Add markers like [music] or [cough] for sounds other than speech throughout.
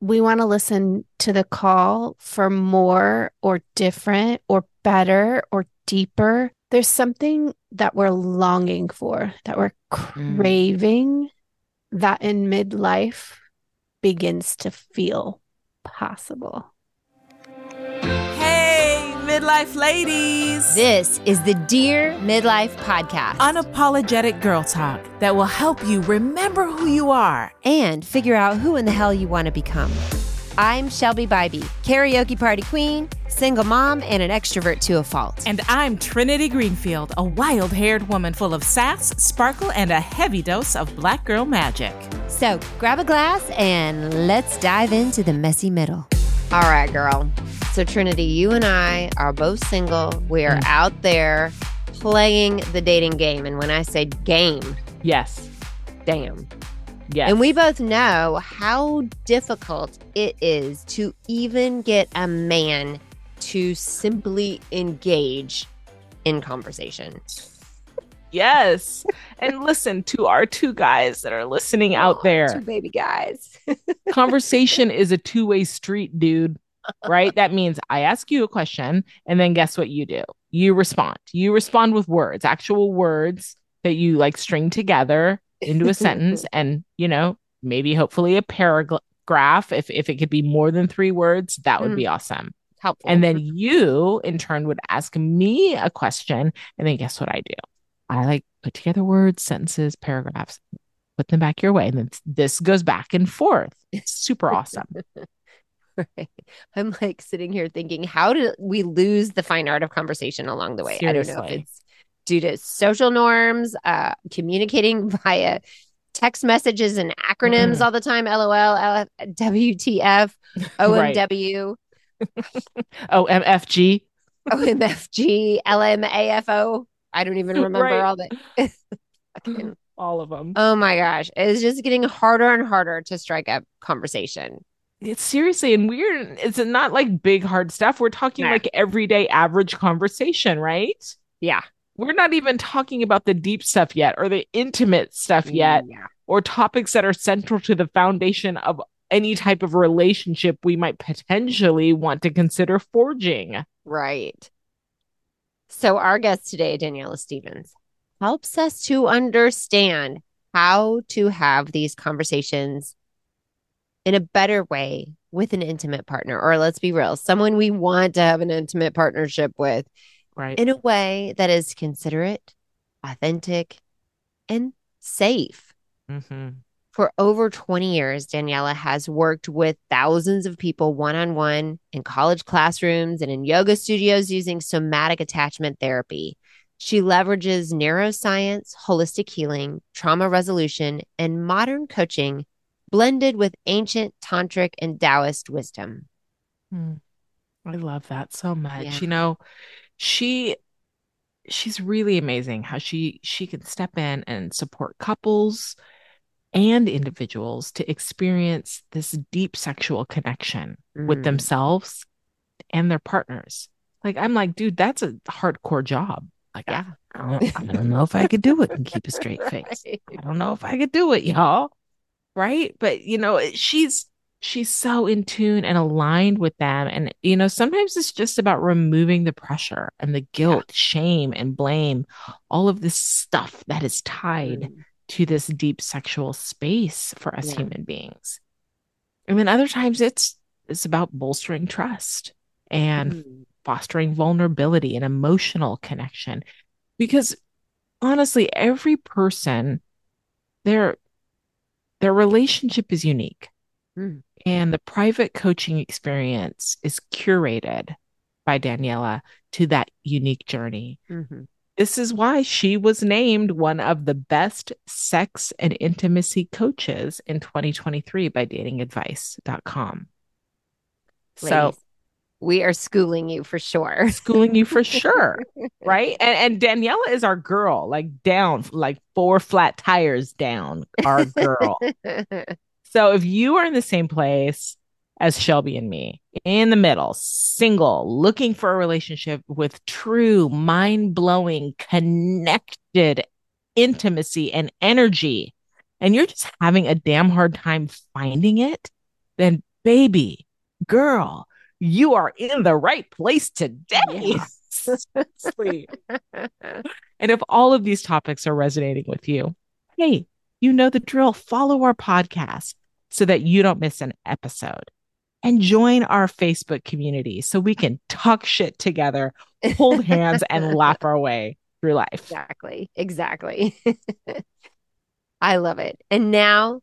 we want to listen to the call for more or different or better or deeper. There's something that we're longing for, that we're Mm. craving, that in midlife begins to feel possible. Hey, midlife ladies. This is the Dear Midlife Podcast. Unapologetic girl talk that will help you remember who you are. and figure out who in the hell you want to become. I'm Shelby Bybee, karaoke party queen, single mom, and an extrovert to a fault. And I'm Trinity Greenfield, a wild haired woman full of sass, sparkle, and a heavy dose of black girl magic. So grab a glass and let's dive into the messy middle. All right, girl. So, Trinity, you and I are both single. We are Mm. out there playing the dating game. And when I say game, Yes. damn. Yes. And we both know how difficult it is to even get a man to simply engage in conversation. Yes. and listen to our two guys that are listening out Two there. baby guys. [laughs] Conversation is a two way street, dude. Right? That means I ask you a question, and then guess what you do? You respond. You respond with words, actual words that you like string together into a sentence, [laughs] and you know, maybe hopefully a paragraph. If if it could be more than three words, that would be mm. awesome. Helpful. And then you, in turn, would ask me a question. And then guess what I do? I like put together words, sentences, paragraphs, put them back your way. And then this goes back and forth. It's super [laughs] awesome. Right. [laughs] I'm like sitting here thinking, how did we lose the fine art of conversation along the way? I don't know if it's due to social norms, uh, communicating [laughs] via text messages and acronyms Mm. all the time. LOL, WTF. OMW, Oh, MFG. OMFG, LMAFO. I don't even [laughs] remember Right. all the. Fucking- All of them. oh my gosh. It's just getting harder and harder to strike up conversation. It's seriously and weird. It's not like big, hard stuff. We're talking like everyday average conversation, right? Yeah. We're not even talking about the deep stuff yet or the intimate stuff yet. Yeah. or topics that are central to the foundation of any type of relationship we might potentially want to consider forging. Right. So, our guest today, Daniela Stevens, helps us to understand how to have these conversations in a better way with an intimate partner, or let's be real, someone we want to have an intimate partnership with Right. in a way that is considerate, authentic, and safe. Mm-hmm. For over 20 years, Daniela has worked with thousands of people one on one in college classrooms and in yoga studios using somatic attachment therapy. She leverages neuroscience, holistic healing, trauma resolution, and modern coaching blended with ancient tantric and Taoist wisdom. I love that so much. Yeah. You know, she she's really amazing how she she can step in and support couples and individuals to experience this deep sexual connection with Mm. themselves and their partners. Like I'm like, dude, that's a hardcore job. Like, Yeah. I, I don't, I don't know if I could do it and keep a straight face. [laughs] I don't know if I could do it, y'all. Right? But you know, she's she's so in tune and aligned with them. And you know, sometimes it's just about removing the pressure and the guilt, shame, and blame, all of this stuff that is tied Mm. to this deep sexual space for us Yeah. human beings. And then other times it's it's about bolstering trust and Mm. fostering vulnerability and emotional connection because honestly every person their their relationship is unique Mm. and the private coaching experience is curated by Daniela to that unique journey Mhm. this is why she was named one of the best sex and intimacy coaches in 2023 by datingadvice.com so Ladies, we are schooling you for sure. [laughs] schooling you for sure [laughs] right and and daniela is our girl like down like four flat tires down our girl [laughs] so if you are in the same place as shelby and me in the middle single looking for a relationship with true mind-blowing connected intimacy and energy and you're just having a damn hard time finding it then baby, girl, you are in the right place today. Yes. [laughs] [laughs] And if all of these topics are resonating with you, hey, you know the drill. Follow our podcast so that you don't miss an episode and join our Facebook community so we can talk shit together, hold hands, and [laughs] laugh our way through life. Exactly. Exactly. I love it. And now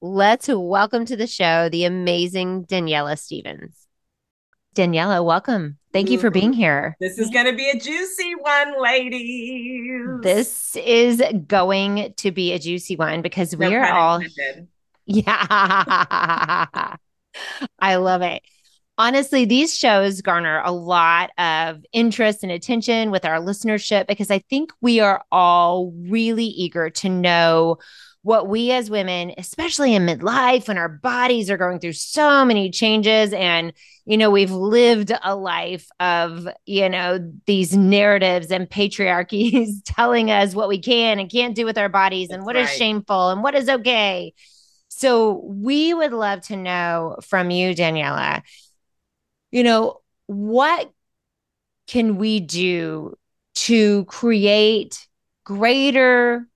let's welcome to the show the amazing Daniela Stevens. Daniela, welcome. Thank you for being mm-hmm. here. This is going to be a juicy one, ladies. This is going to be a juicy one because we No are all. [laughs] Yeah. I love it. Honestly, these shows garner a lot of interest and attention with our listenership because I think we are all really eager to know what we as women, especially in midlife when our bodies are going through so many changes and you know we've lived a life of you know these narratives and patriarchies [laughs] telling us what we can and can't do with our bodies and That's what is right. shameful and what is okay so we would love to know from you, Daniela, you know, what can we do to create greater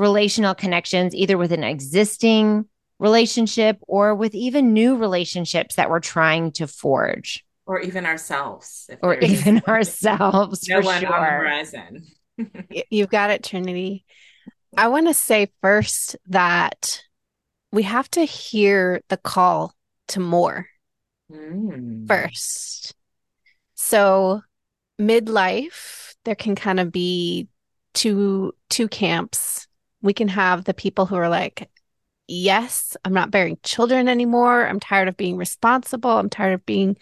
relational connections, either with an existing relationship or with even new relationships that we're trying to forge, Or even ourselves. if or there's even ourselves no for one on the sure. horizon. [laughs] You've got it, Trinity. I want to say first that we have to hear the call to more Mm. first. So midlife, there can kind of be two two camps. We can have the people who are like, yes, I'm not bearing children anymore. I'm tired of being responsible. I'm tired of being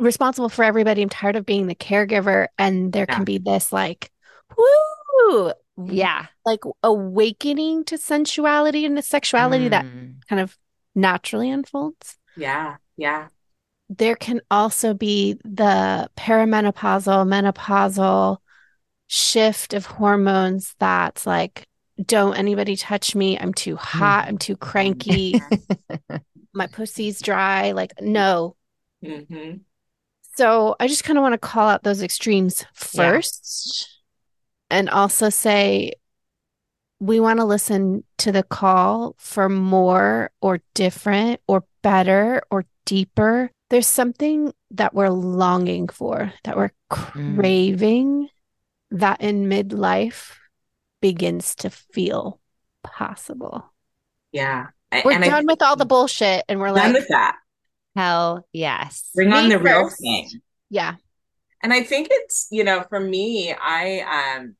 responsible for everybody. I'm tired of being the caregiver. And there Yeah. can be this like, woo, Yeah. like awakening to sensuality and to sexuality that Mm. kind of naturally unfolds. Yeah, yeah. There can also be the perimenopausal, menopausal shift of hormones that's like, don't anybody touch me. I'm too hot. I'm too cranky. My pussy's dry. Like, no. hmm So I just kind of want to call out those extremes first and also say we want to listen to the call for more or different or better or deeper. There's something that we're longing for, that we're craving, that in midlife begins to feel possible. Yeah. We're and I done with all the bullshit and we're done like, with that. Hell yes. Bring on the real thing. yeah, And I think it's, you know, for me, I um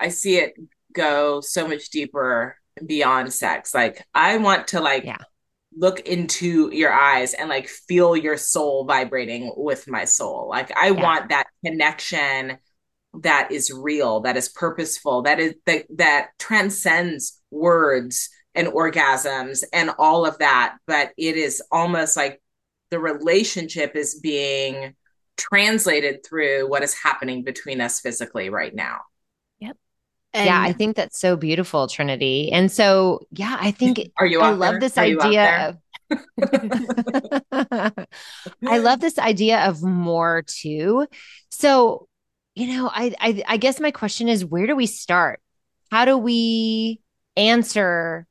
I see it go so much deeper beyond sex. Like I want to like Yeah. look into your eyes and like feel your soul vibrating with my soul. Like I Yeah. want that connection that is real, that is purposeful, that is that that transcends words and orgasms and all of that, but it is almost like the relationship is being translated through what is happening between us physically right now. and yeah, I think that's so beautiful, Trinity. And so, yeah, I think Are you I love there? this Are idea of [laughs] [laughs] I love this idea of more too. So, you know, I, I I guess my question is where do we start? How do we answer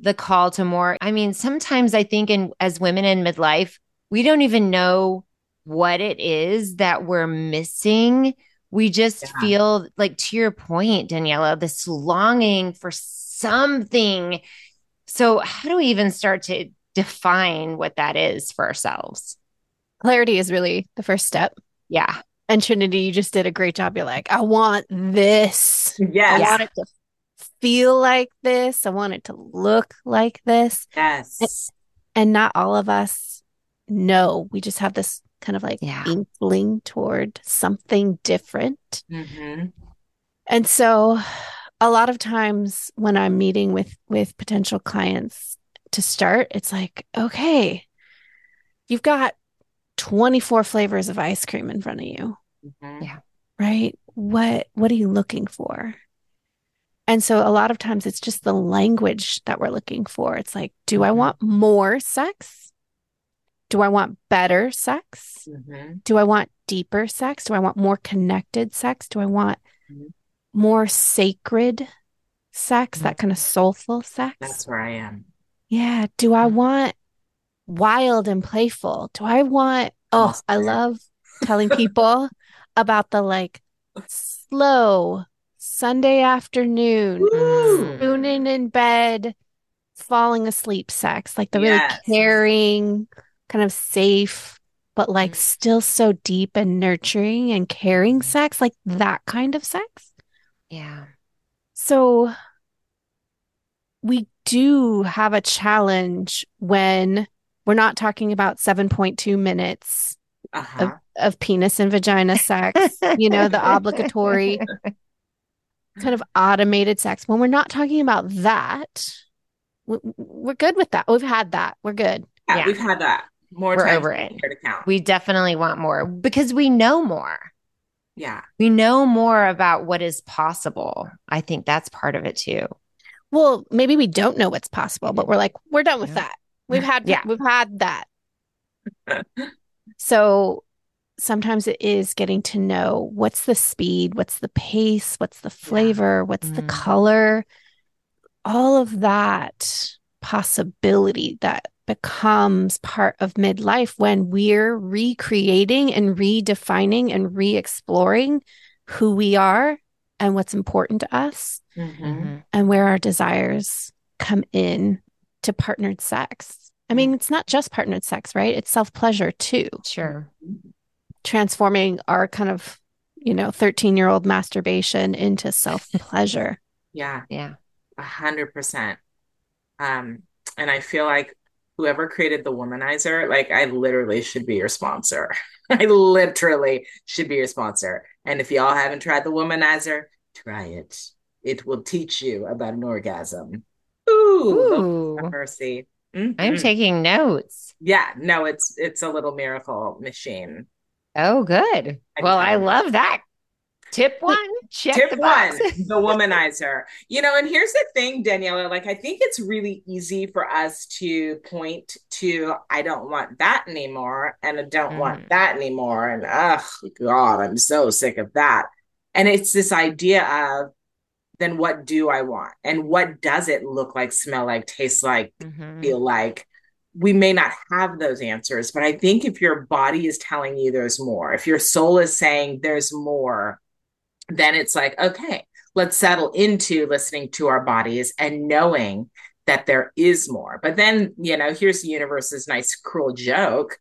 the call to more? I mean, sometimes I think in as women in midlife, we don't even know what it is that we're missing. We just Yeah. feel like to your point, Daniela, this longing for something. So, how do we even start to define what that is for ourselves? clarity is really the first step. Yeah. And Trinity, you just did a great job. You're like, I want this. Yes. I want it to feel like this. I want it to look like this. Yes. And not all of us know. We just have this kind of like Yeah. inkling toward something different. hmm And so a lot of times when I'm meeting with with potential clients to start, it's like, okay, you've got 24 flavors of ice cream in front of you. Hmm Yeah. right? What what are you looking for? And so a lot of times it's just the language that we're looking for. It's like, do I Mhm. want more sex? Do I want better sex? Mhm. Do I want deeper sex? Do I want more connected sex? Do I want Mhm. more sacred sex, that kind of soulful sex? That's where I am. Yeah. Do I Mhm. want wild and playful? Do I want, oh, I love [laughs] telling people about the like slow Sunday afternoon, Woo! spooning in bed, falling asleep sex, like the really Yes. caring, kind of safe, but like Mhm. still so deep and nurturing and caring sex, like that kind of sex. Yeah. So we do have a challenge when we're not talking about 7.2 minutes Uh-huh. of penis and vagina sex, you know, the obligatory [laughs] kind of automated sex. When we're not talking about that, we- we're good with that. We've had that. We're good. Yeah, Yeah. we've had that more We're over it. I care to count. We definitely want more because we know more. yeah. We know more about what is possible. I think that's part of it too. Well, maybe we don't know what's possible, but we're like, we're done with Yeah. that. We've had Yeah. we've had that. [laughs] So sometimes it is getting to know what's the speed, what's the pace, what's the flavor, what's the Mm. color, all of that possibility that becomes part of midlife when we're recreating and redefining and re-exploring who we are and what's important to us Mhm. and where our desires come in to partnered sex. I mean, it's not just partnered sex, right? It's self pleasure too, Sure. Transforming our kind of, you know, 13 year old masturbation into self pleasure. [laughs] Yeah. Yeah. A hundred percent. Um, and I feel like whoever created the womanizer, like I literally should be your sponsor. [laughs] I literally should be your sponsor. And if y'all haven't tried the womanizer, try it. It will teach you about an orgasm. Ooh, Lord have Ooh. mercy. I'm Mhm. taking notes. Yeah, no, it's it's a little miracle machine. Oh, good. Well, I love that. Tip one, check Tip the one, [laughs] the womanizer. You know, and here's the thing, Daniela, like I think it's really easy for us to point to I don't want that anymore and I don't Mhm. want that anymore and oh god, I'm so sick of that. And it's this idea of then what do I want? And what does it look like, smell like, taste like, Mhm. feel like? We may not have those answers, but I think if your body is telling you there's more, if your soul is saying there's more, then it's like, okay, let's settle into listening to our bodies and knowing that there is more. But then, you know, here's the universe's nice, cruel joke.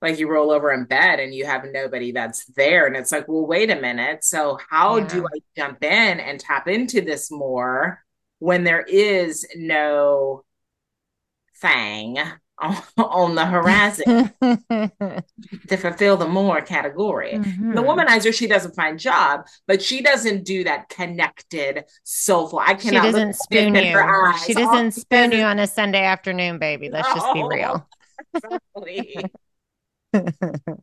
Like you roll over in bed and you have nobody that's there. And it's like, well, wait a minute. So, how do I jump in and tap into this more when there is no thing on, [laughs] on the horizon [laughs] to fulfill the more category? Mhm. The womanizer, she does a fine job, but she doesn't do that connected, soulful. I cannot look doesn't spoon you. her eyes. She doesn't she spoon you on a Sunday afternoon, baby. Let's just be real. Exactly. [laughs]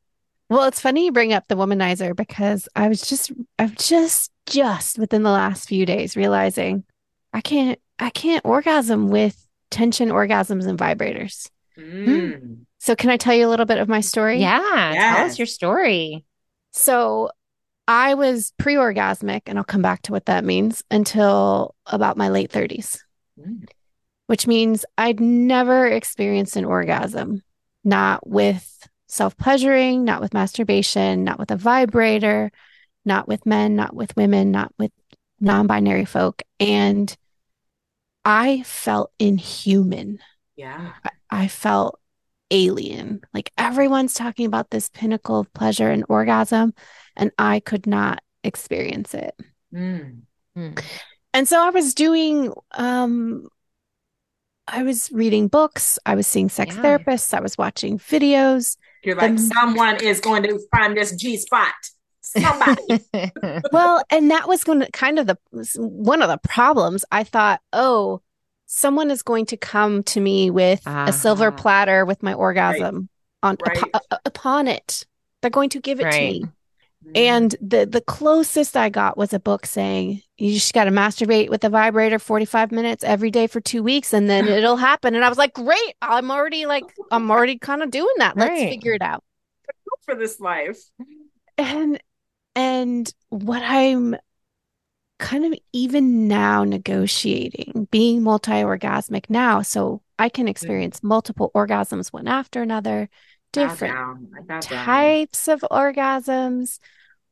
Well, it's funny you bring up the womanizer because I was just, I've just, just within the last few days realizing I can't, I can't orgasm with tension orgasms and vibrators. Mm. So, can I tell you a little bit of my story? Yeah, tell us your story. So, I was pre orgasmic, and I'll come back to what that means until about my late 30s, Mm. which means I'd never experienced an orgasm, not with self pleasuring, not with masturbation, not with a vibrator, not with men, not with women, not with non binary folk. And I felt inhuman. Yeah. I felt alien. Like everyone's talking about this pinnacle of pleasure and orgasm, and I could not experience it. Mm. Mm. And so I was doing, um, I was reading books, I was seeing sex Yeah. therapists, I was watching videos. You're like, The- someone is going to find this G spot. Somebody. [laughs] Well, and that was going to kind of the one of the problems. I thought, oh, someone is going to come to me with a silver Uh-huh. platter with my orgasm on Right. upo- uh, upon it. They're going to give it to Right. me. And the the closest I got was a book saying you just got to masturbate with a vibrator 45 minutes every day for 2 weeks and then [laughs] it'll happen and I was like, "Great. I'm already like I'm already kind of doing that. Let's Right. figure it out." for this life. And and what I'm kind of even now negotiating being multi-orgasmic now so I can experience multiple orgasms one after another, different down. I bow down. types of orgasms,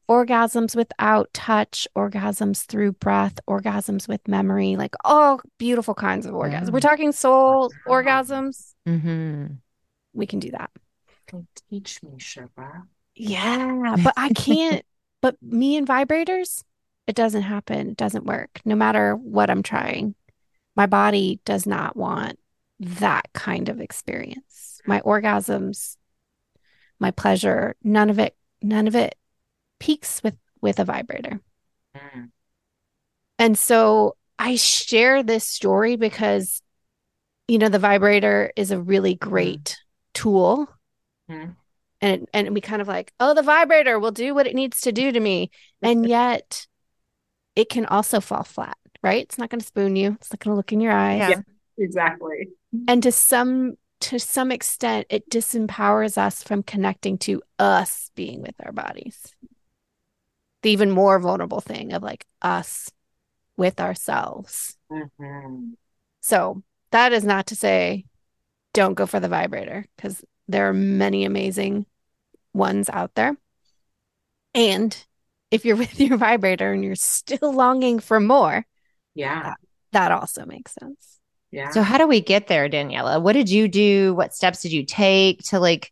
orgasms without touch, orgasms through breath, orgasms with memory, like all beautiful kinds of orgasms. Yeah. We're talking soul orgasms. Mm-hmm. We can do that. Teach me, Sherpa. Yeah, but I can't. But me and vibrators, it doesn't happen. It doesn't work. No matter what I'm trying, my body does not want that kind of experience. My orgasms, my pleasure, none of it, none of it peaks with with a vibrator. Mm. And so I share this story because, you know, the vibrator is a really great tool. Mhm. And and we kind of like, oh, the vibrator will do what it needs to do to me. And [laughs] yet it can also fall flat, right? It's not going to spoon you. It's not going to look in your eyes. Yeah. Exactly. And to some to some extent, it disempowers us from connecting to us being with our bodies. The even more vulnerable thing of like us with ourselves. Mhm. So that is not to say don't go for the vibrator because there are many amazing ones out there. And if you're [laughs] with your vibrator and you're still longing for more, Yeah. that also makes sense. Yeah. So how do we get there, Daniela? What did you do? What steps did you take to like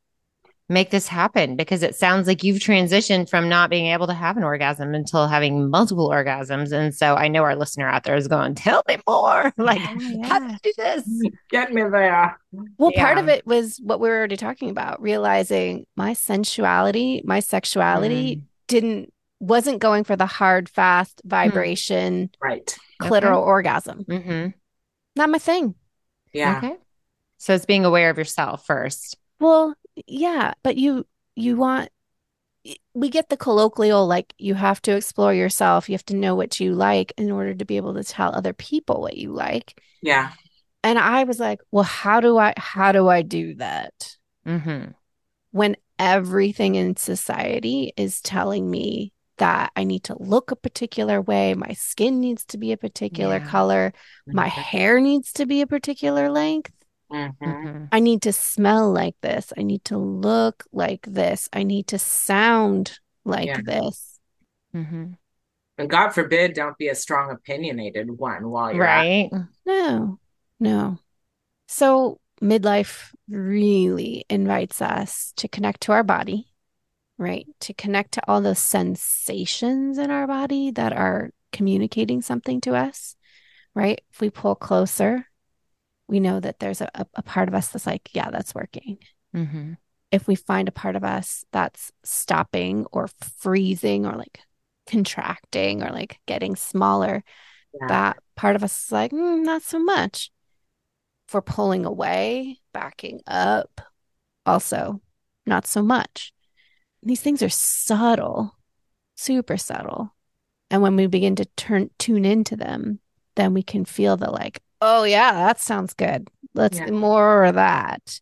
make this happen? Because it sounds like you've transitioned from not being able to have an orgasm until having multiple orgasms. And so I know our listener out there is going, tell me more. [laughs] like, Yeah, how yeah. did you do this? Get me there. Well, part of it was what we were already talking about, realizing my sensuality, my sexuality Mm. didn't wasn't going for the hard, fast vibration Right. clitoral orgasm. Mm-hmm. Not my thing. Yeah. Okay. So it's being aware of yourself first. Well, yeah, but you you want we get the colloquial like you have to explore yourself, you have to know what you like in order to be able to tell other people what you like. Yeah. And I was like, well, how do I how do I do that Mm-hmm. when everything in society is telling me that I need to look a particular way, my skin needs to be a particular Yeah. color, my hair needs to be a particular length. Mhm. Mm-hmm. I need to smell like this. I need to look like this. I need to sound like Yeah. this. Mm-hmm. And God forbid, don't be a strong opinionated one while you're at Right. No, no. So midlife really invites us to connect to our body, right? To connect to all those sensations in our body that are communicating something to us, right? If we pull closer, we know that there's a, a, part of us that's like, yeah, that's working. Mm-hmm. if we find a part of us that's stopping or freezing or like contracting or like getting smaller, Yeah. that part of us is like, "Mm, not so much. For pulling away, backing up, also not so much. These things are subtle, super subtle. And when we begin to turn tune into them, then we can feel the like, oh yeah, that sounds good. Let's Yeah. more of that.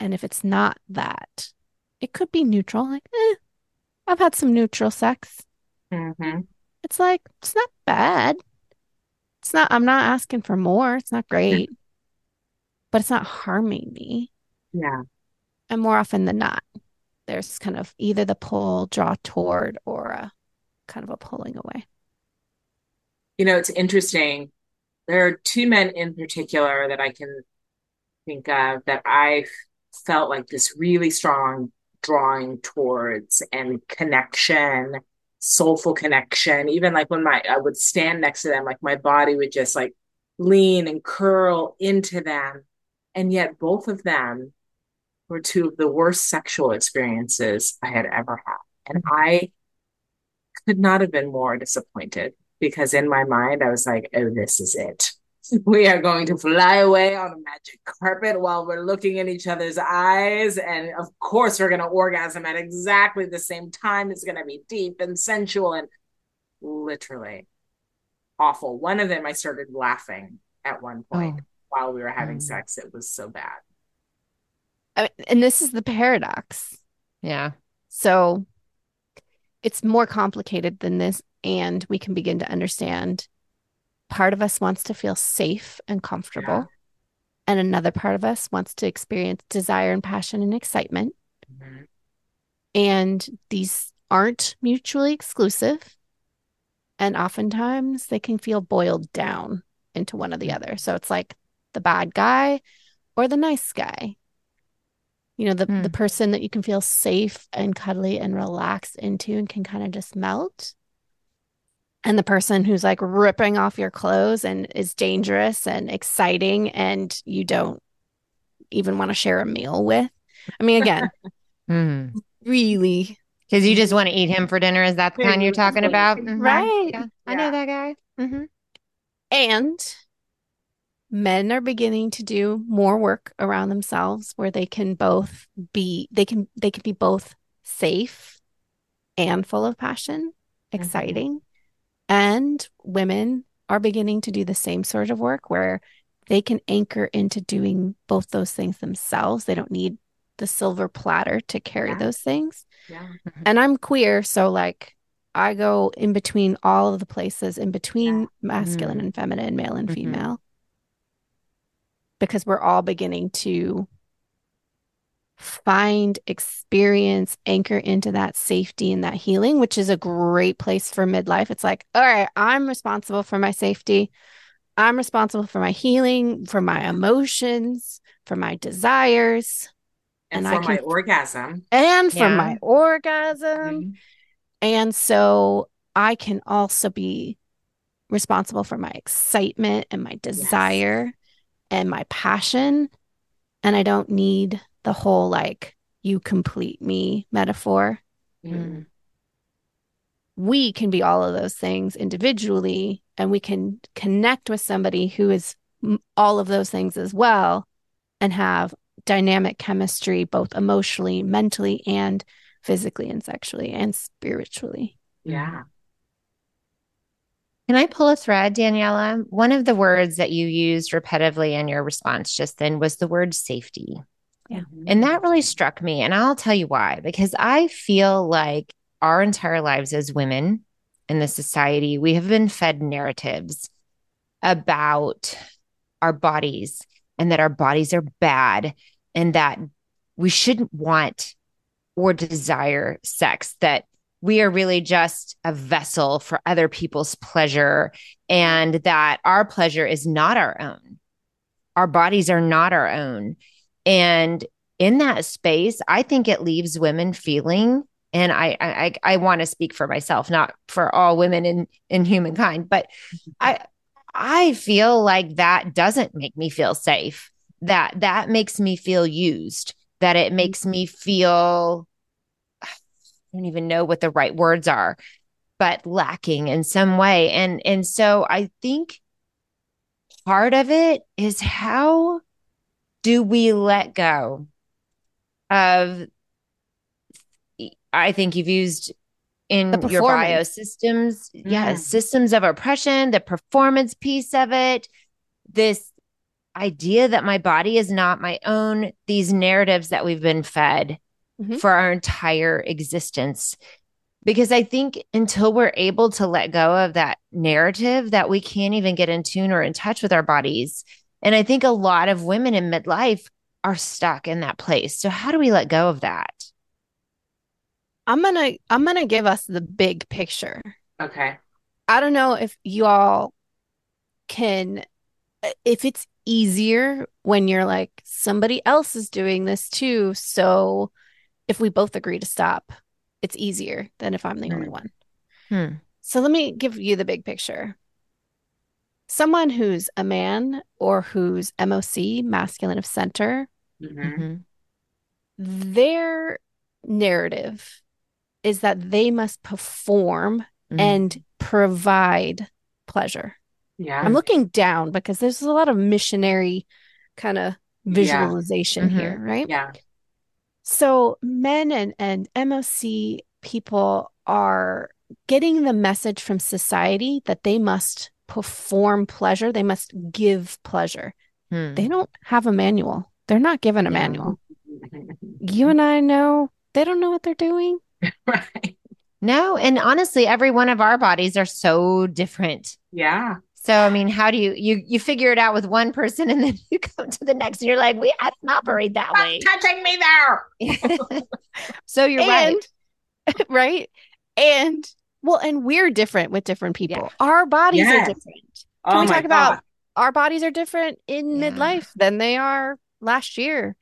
And if it's not that, it could be neutral. Like, eh, I've had some neutral sex. Mhm. It's like, it's not bad. It's not, I'm not asking for more. It's not great, but it's not harming me. Yeah. And more often than not, there's kind of either the pull, draw toward, or a kind of a pulling away. You know, it's interesting. There are two men in particular that I can think of that I felt like this really strong drawing towards and connection, soulful connection. Even like when my I would stand next to them, like my body would just like lean and curl into them. And yet both of them were two of the worst sexual experiences I had ever had. And I could not have been more disappointed because in my mind I was like, oh, this is it. [laughs] we are going to fly away on a magic carpet while we're looking in each other's eyes. And of course, we're going to orgasm at exactly the same time. It's going to be deep and sensual and literally awful. One of them, I started laughing at one point oh. while we were having mm. sex. It was so bad. I mean, and this is the paradox. Yeah. So it's more complicated than this. And we can begin to understand part of us wants to feel safe and comfortable. Yeah. And another part of us wants to experience desire and passion and excitement. Mm-hmm. And these aren't mutually exclusive. And oftentimes they can feel boiled down into one or the other. So it's like the bad guy or the nice guy. You know, the, mm. the person that you can feel safe and cuddly and relaxed into and can kind of just melt and the person who's like ripping off your clothes and is dangerous and exciting and you don't even want to share a meal with. I mean, again, [laughs] mm. really. Because you just want to eat him for dinner. Is that the kind you're talking about? Mm-hmm. Right. Yeah, I know that guy. Mm-hmm. And men are beginning to do more work around themselves where they can both be, they can, they can be both safe and full of passion, mm-hmm. exciting. And women are beginning to do the same sort of work where they can anchor into doing both those things themselves. They don't need the silver platter to carry yeah. those things. Yeah. Mm-hmm. And I'm queer, so like I go in between all of the places in between yeah. masculine mm-hmm. and feminine, male and mm-hmm. female. Because we're all beginning to find, experience, anchor into that safety and that healing, which is a great place for midlife. It's like, all right, I'm responsible for my safety. I'm responsible for my healing, for my emotions, for my desires. And, and for I can, my orgasm. And for yeah. my orgasm. Mm-hmm. And so I can also be responsible for my excitement and my desire yes. and my passion. And I don't need the whole like you complete me metaphor. Mm. We can be all of those things individually, and we can connect with somebody who is all of those things as well and have dynamic chemistry, both emotionally, mentally, and physically, and sexually, and spiritually. Yeah. Can I pull a thread, Daniela? One of the words that you used repetitively in your response just then was the word safety. Yeah. And that really struck me. And I'll tell you why, because I feel like our entire lives as women in the society, we have been fed narratives about our bodies and that our bodies are bad and that we shouldn't want or desire sex, that we are really just a vessel for other people's pleasure and that our pleasure is not our own. Our bodies are not our own. And in that space, I think it leaves women feeling, and I I I want to speak for myself, not for all women in in humankind, but [laughs] I I feel like that doesn't make me feel safe. That that makes me feel used. That it mm-hmm. makes me feel I don't even know what the right words are, but lacking in some way. And and so I think part of it is how do we let go of I think you've used in your bio systems, yeah, systems of oppression, the performance piece of it, this idea that my body is not my own, these narratives that we've been fed mm-hmm. for our entire existence. Because I think until we're able to let go of that narrative, that we can't even get in tune or in touch with our bodies. And I think a lot of women in midlife are stuck in that place. So how do we let go of that? I'm going to I'm going to give us the big picture. Okay. I don't know if you all can if it's easier when you're like somebody else is doing this too, so if we both agree to stop, it's easier than if I'm the only one. Hmm. So let me give you the big picture someone who's a man or who's MOC, masculine of center, mm-hmm. mm-hmm. their narrative is that they must perform mm-hmm. and provide pleasure. Yeah. I'm looking down because there's a lot of missionary kind of visualization Mhm. here, right? yeah. So men and and MOC people are getting the message from society that they must perform pleasure, they must give pleasure. Hmm. They don't have a manual. They're not given a Yeah. manual. You and I know they don't know what they're doing. [laughs] right. No, and honestly, every one of our bodies are so different. Yeah. So I mean, how do you you you figure it out with one person and then [laughs] you go to the next and you're like, we I don't operate that Stop way. touching me there. [laughs] so you're right. Right? And well, and we're different with different people. Yeah. Our bodies Yes. are different. oh Can we my talk about our bodies are different in Yeah. midlife than they are last year.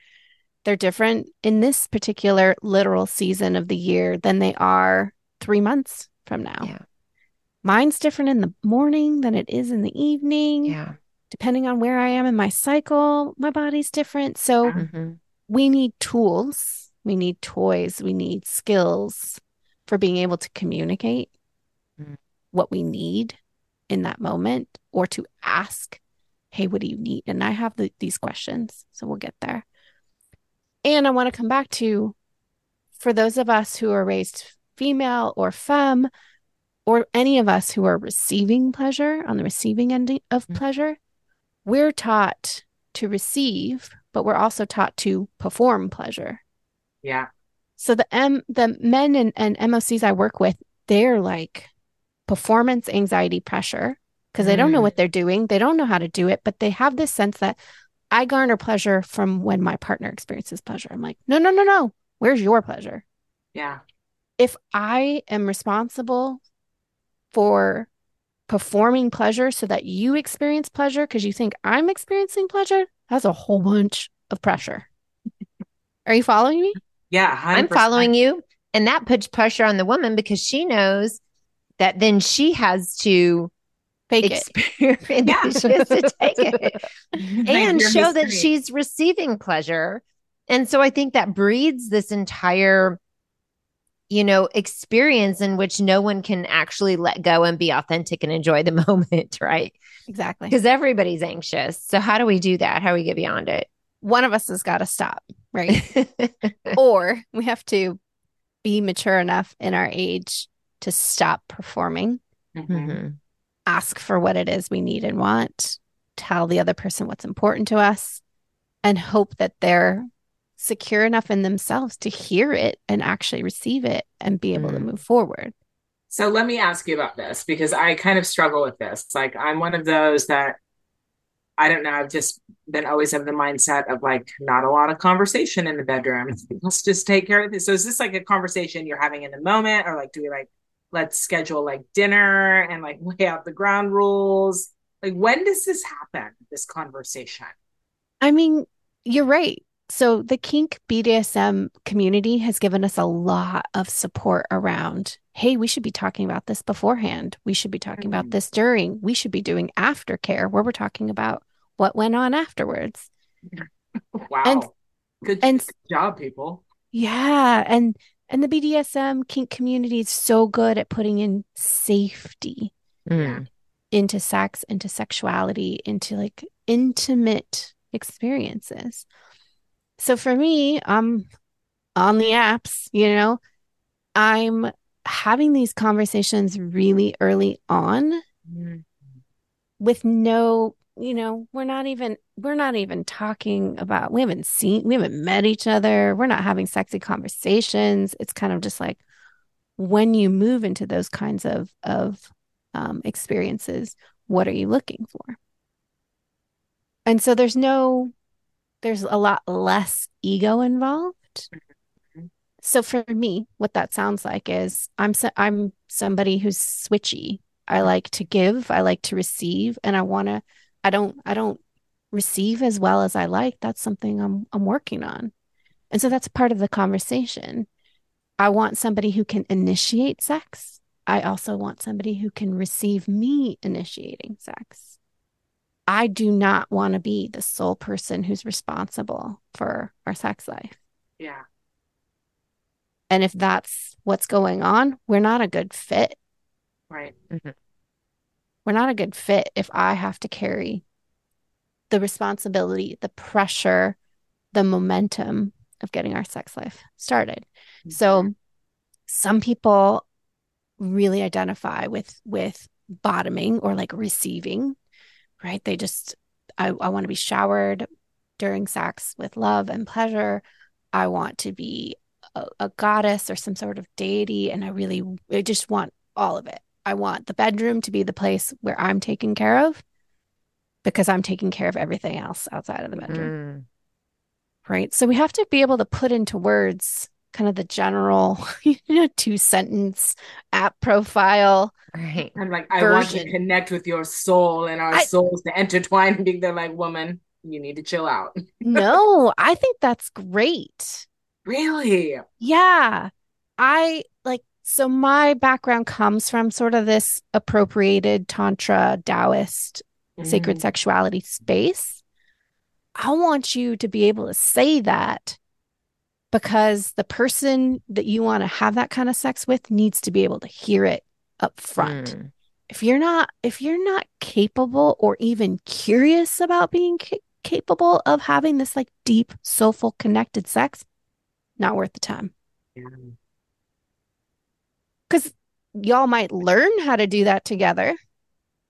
They're different in this particular literal season of the year than they are three months from now. Yeah. Mine's different in the morning than it is in the evening. Yeah. Depending on where I am in my cycle, my body's different. So. Mhm. we need tools, we need toys, we need skills for being able to communicate Mm. what we need in that moment or to ask, hey, what do you need? And I have the, these questions, so we'll get there. And I want to come back to for those of us who are raised female or femme, or any of us who are receiving pleasure on the receiving end of Mm. pleasure, we're taught to receive, but we're also taught to perform pleasure. Yeah. So the M the men and, and MOCs I work with, they're like performance anxiety pressure because they don't know Mm. what they're doing. They don't know how to do it, but they have this sense that I garner pleasure from when my partner experiences pleasure. I'm like, no, no, no, no. Where's your pleasure? Yeah. If I am responsible for performing pleasure so that you experience pleasure because you think I'm experiencing pleasure, that's a whole bunch of pressure. [laughs] Are you following me? Yeah. I'm following you. And that puts pressure on the woman because she knows that then she has to Fake it. [laughs] Yeah. she has to take it [laughs] and You're show that she's receiving pleasure. And so I think that breeds this entire, you know, experience in which no one can actually let go and be authentic and enjoy the [laughs] moment, right? Exactly. Because everybody's anxious. So how do we do that? How do we get beyond it? One of us has got to stop, right? [laughs] or we have to be mature enough in our age to stop performing, Mhm. Mhm. ask for what it is we need and want, tell the other person what's important to us, and hope that they're secure enough in themselves to hear it and actually receive it and be able to Mm. move forward. So let me ask you about this because I kind of struggle with this. Like I'm one of those that I don't know, I've just been always of the mindset of like not a lot of conversation in the bedroom. [laughs] Let's just take care of this. So is this like a conversation you're having in the moment or like do we like let's schedule like dinner and like [laughs] lay out the ground rules? Like when does this happen, this conversation? I mean, you're right. So the kink BDSM community has given us a lot of support around, hey, we should be talking about this beforehand. We should be talking about Mhm. this during. We should be doing aftercare where we're talking about what went on afterwards. [laughs] Wow. And- good, and- good job, people. Yeah, and and the BDSM kink community is so good at putting in safety Mm. into sex, into sexuality, into like intimate experiences. So for me, I'm on the apps, you know, I'm having these conversations really early on Mm. with no, you know, we're not even we're not even talking about we haven't seen we haven't met each other. We're not having sexy conversations. It's kind of just like when you move into those kinds of of um, experiences, what are you looking for? And so there's no there's a lot less ego involved. Mhm. So for me, what that sounds like is I'm so, I'm somebody who's switchy. I like to give, I like to receive, and I want to I don't I don't receive as well as I like. That's something I'm I'm working on. And so that's part of the conversation. I want somebody who can initiate sex. I also want somebody who can receive me initiating sex. I do not want to be the sole person who's responsible for our sex life. Yeah. And if that's what's going on, we're not a good fit. Right. We're we're not a good fit if I have to carry the responsibility, the pressure, the momentum of getting our sex life started. Mm-hmm. So some people really identify with with bottoming or like receiving, right? They just I, I want to be showered during sex with love and pleasure. I want to be a, a goddess or some sort of deity. And I really I just want all of it. I want the bedroom to be the place where I'm taken care of because I'm taking care of everything else outside of the bedroom. Mm. Right. So we have to be able to put into words kind of the general [laughs] you know, two sentence app profile. Right. I'm like, I version. want to connect with your soul and our I, souls to intertwine and be there like, woman, you need to chill out. [laughs] no, I think that's great. Really? Yeah. I like so my background comes from sort of this appropriated tantra Taoist mm. sacred sexuality space. I want you to be able to say that because the person that you want to have that kind of sex with needs to be able to hear it up front. Mm. If you're not if you're not capable or even curious about being ca- capable of having this like deep soulful connected sex, not worth the time. Yeah. Cuz y'all might learn how to do that together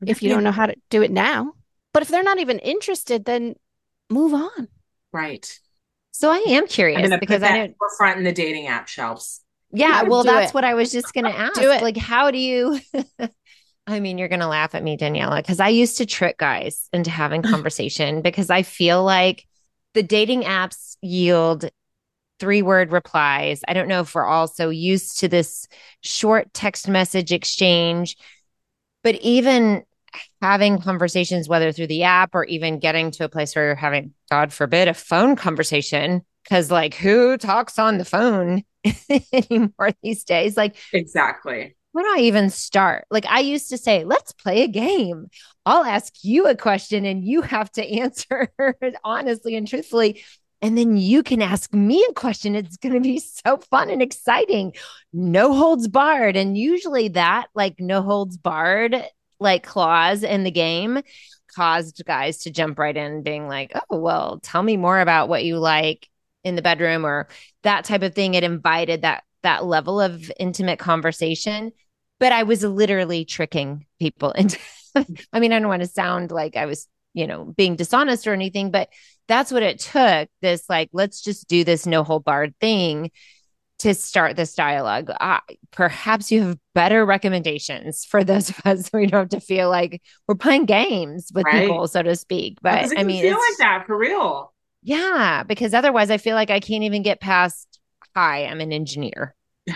if you don't know how to do it now. But if they're not even interested, then move on. Right. So I am curious because I didn't forefront in the dating app shelves. Yeah, well, that's it. what I was just going [laughs] to ask. Do it. Like, how do you? [laughs] I mean, you're going to laugh at me, Daniela, because I used to trick guys into having [laughs] conversation because I feel like the dating apps yield three word replies. I don't know if we're all so used to this short text message exchange, but even having conversations, whether through the app or even getting to a place where you're having, God forbid, a phone conversation. Cause like who talks on the phone [laughs] anymore these days? Like, exactly. Where do I even start? Like, I used to say, let's play a game. I'll ask you a question and you have to [laughs] answer honestly and truthfully. And then you can ask me a question. It's going to be so fun and exciting. No holds barred. And usually that, like, no holds barred like clause in the game caused guys to jump right in being like, oh, well, tell me more about what you like in the bedroom or that type of thing. It invited that that level of intimate conversation. But I was literally tricking people [laughs] into I mean, I don't want to sound like I was, you know, being dishonest or anything, but that's what it took. This like, let's just do this no hold barred thing to start this dialogue. Uh, perhaps you have better recommendations for those of us [laughs] so we don't have to feel like we're playing games with right. people, so to speak. But I mean, feel like that for real. Yeah, because otherwise, I feel like I can't even get past. Hi, I'm an engineer. [sighs]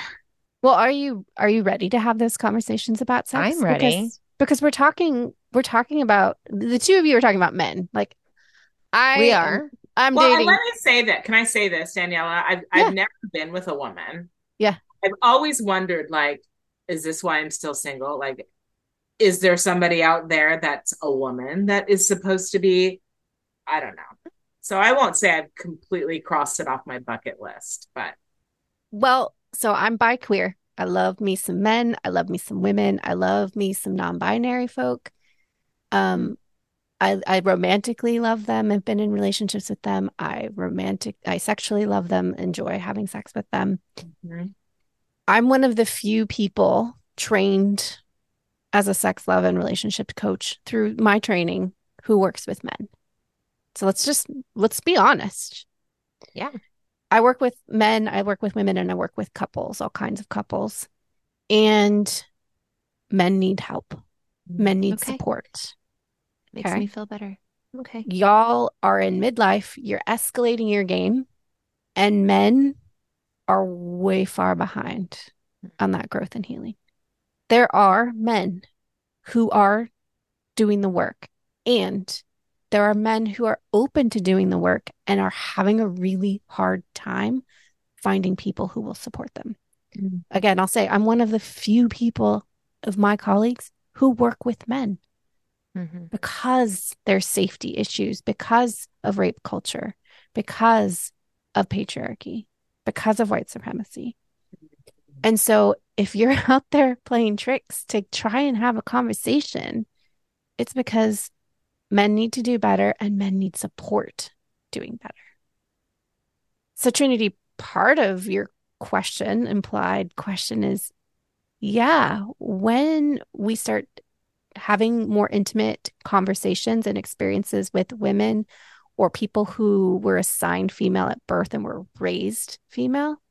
Well, are you are you ready to have those conversations about sex? I'm ready because, because we're talking we're talking about the two of you are talking about men. Like I we are. I'm well, dating. Let me say that. Can I say this, Daniela? I've yeah. I've never been with a woman. Yeah. I've always wondered, like, is this why I'm still single? Like, is there somebody out there that's a woman that is supposed to be? I don't know. So I won't say I've completely crossed it off my bucket list, but well, so I'm bi queer. I love me some men. I love me some women. I love me some non-binary folk. Um, I, I romantically love them. I've been in relationships with them. I romantic, I sexually love them. Enjoy having sex with them. Mm-hmm. I'm one of the few people trained as a sex, love, and relationship coach through my training who works with men. So let's just let's be honest. Yeah. I work with men, I work with women, and I work with couples, all kinds of couples. And men need help. Mm-hmm. Men need okay. support. Makes okay. me feel better. Okay. Y'all are in midlife, you're escalating your game, and men are way far behind on that growth and healing. There are men who are doing the work, and there are men who are open to doing the work and are having a really hard time finding people who will support them. Mm-hmm. Again, I'll say I'm one of the few people of my colleagues who work with men mm-hmm. because there's safety issues, because of rape culture, because of patriarchy, because of white supremacy. And so if you're [laughs] out there playing tricks to try and have a conversation It's because men need to do better and men need support doing better. So, Trinity, part of your question, implied question is yeah, when we start having more intimate conversations and experiences with women or people who were assigned female at birth and were raised female,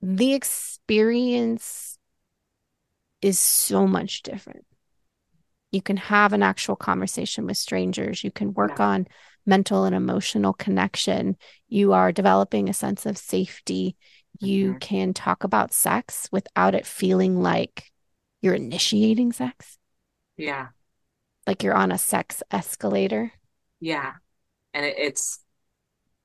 the experience is so much different. You can have an actual conversation with strangers. You can work yeah. on mental and emotional connection. You are developing a sense of safety. You mm-hmm. can talk about sex without it feeling like you're initiating sex. Yeah. Like you're on a sex escalator. Yeah. And it, it's,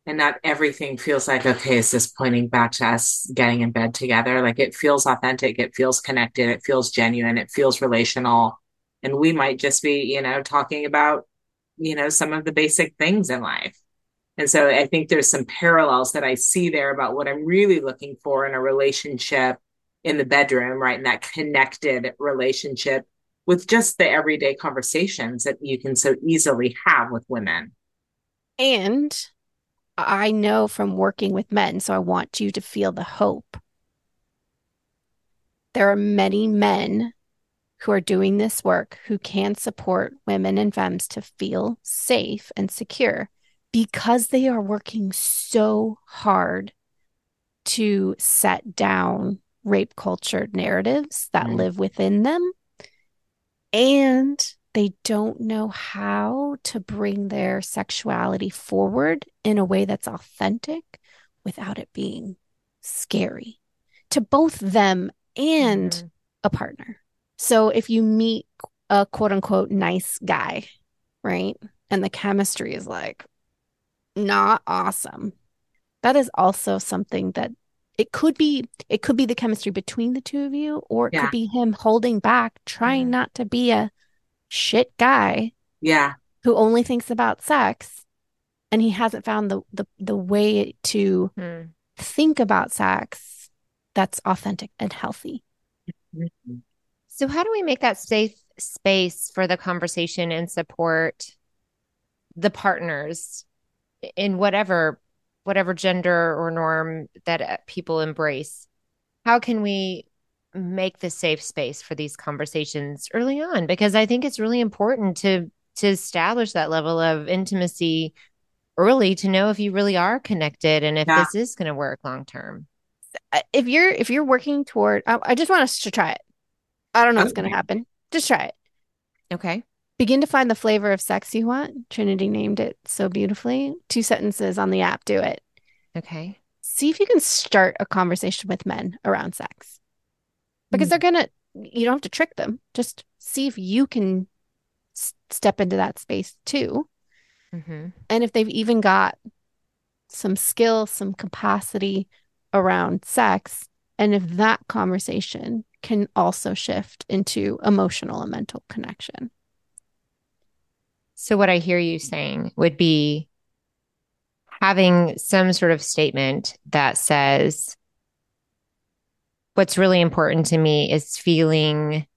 and not everything feels like, okay, is this pointing back to us getting in bed together? Like it feels authentic. It feels connected. It feels genuine. It feels relational. And we might just be, you know, talking about, you know, some of the basic things in life. And so I think there's some parallels that I see there about what I'm really looking for in a relationship in the bedroom, right? In that connected relationship with just the everyday conversations that you can so easily have with women. And I know from working with men, so I want you to feel the hope. There are many men who are doing this work who can support women and femmes to feel safe and secure because they are working so hard to set down rape culture narratives that mm. live within them. And they don't know how to bring their sexuality forward in a way that's authentic without it being scary to both them and mm. a partner. So if you meet a quote unquote nice guy, right? And the chemistry is like, not awesome. That is also something that it could be it could be the chemistry between the two of you or it yeah. could be him holding back trying mm. not to be a shit guy yeah who only thinks about sex and he hasn't found the the, the way to mm. think about sex that's authentic and healthy mm-hmm. So how do we make that safe space for the conversation and support the partners in whatever whatever gender or norm that uh, people embrace? How can we make the safe space for these conversations early on? Because i think it's really important to to establish that level of intimacy early to know if you really are connected and if yeah. this is going to work long term. Uh, if you're if you're working toward I, I just want us to try it i don't know what's going to happen just try it okay Begin to find the flavor of sex you want. Trinity named it so beautifully. Two sentences on the app, do it. Okay. See if you can start a conversation with men around sex. Because mm. they're going to, you don't have to trick them. Just see if you can s- step into that space too. Mm-hmm. And if they've even got some skill, some capacity around sex, and if that conversation can also shift into emotional and mental connection. So, what I hear you saying would be having some sort of statement that says, What's really important to me is feeling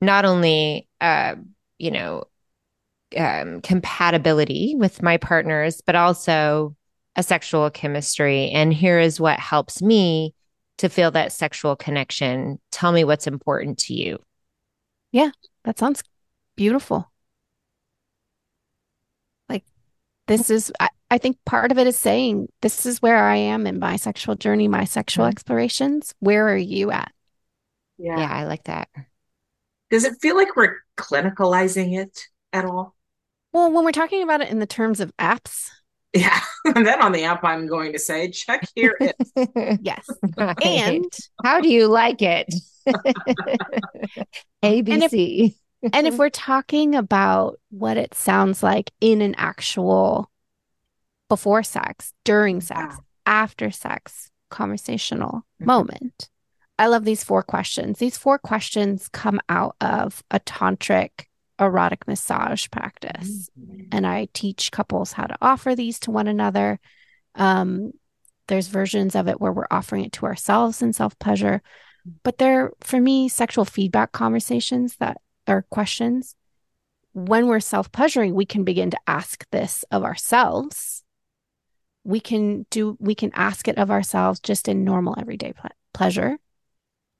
not only, uh, you know, um, compatibility with my partners, but also a sexual chemistry. And here is what helps me to feel that sexual connection. Tell me what's important to you. Yeah, that sounds beautiful. Like this is I, I think part of it is saying this is where I am in my sexual journey, my sexual mm-hmm. explorations. Where are you at? Yeah. Yeah, I like that. Does it feel like we're clinicalizing it at all? Well, when we're talking about it in the terms of apps, yeah. [laughs] and then on the app, I'm going to say, check here. It. [laughs] yes. [laughs] And how do you like it? ABC and if we're talking about what it sounds like in an actual before sex, during sex, yeah. after sex conversational mm-hmm. moment, I love these four questions. These four questions come out of a tantric erotic massage practice. Mm-hmm. And I teach couples how to offer these to one another. Um, there's versions of it where we're offering it to ourselves in self pleasure. But they're, for me, sexual feedback conversations that are questions. When we're self pleasuring, we can begin to ask this of ourselves. We can do, we can ask it of ourselves just in normal everyday ple- pleasure.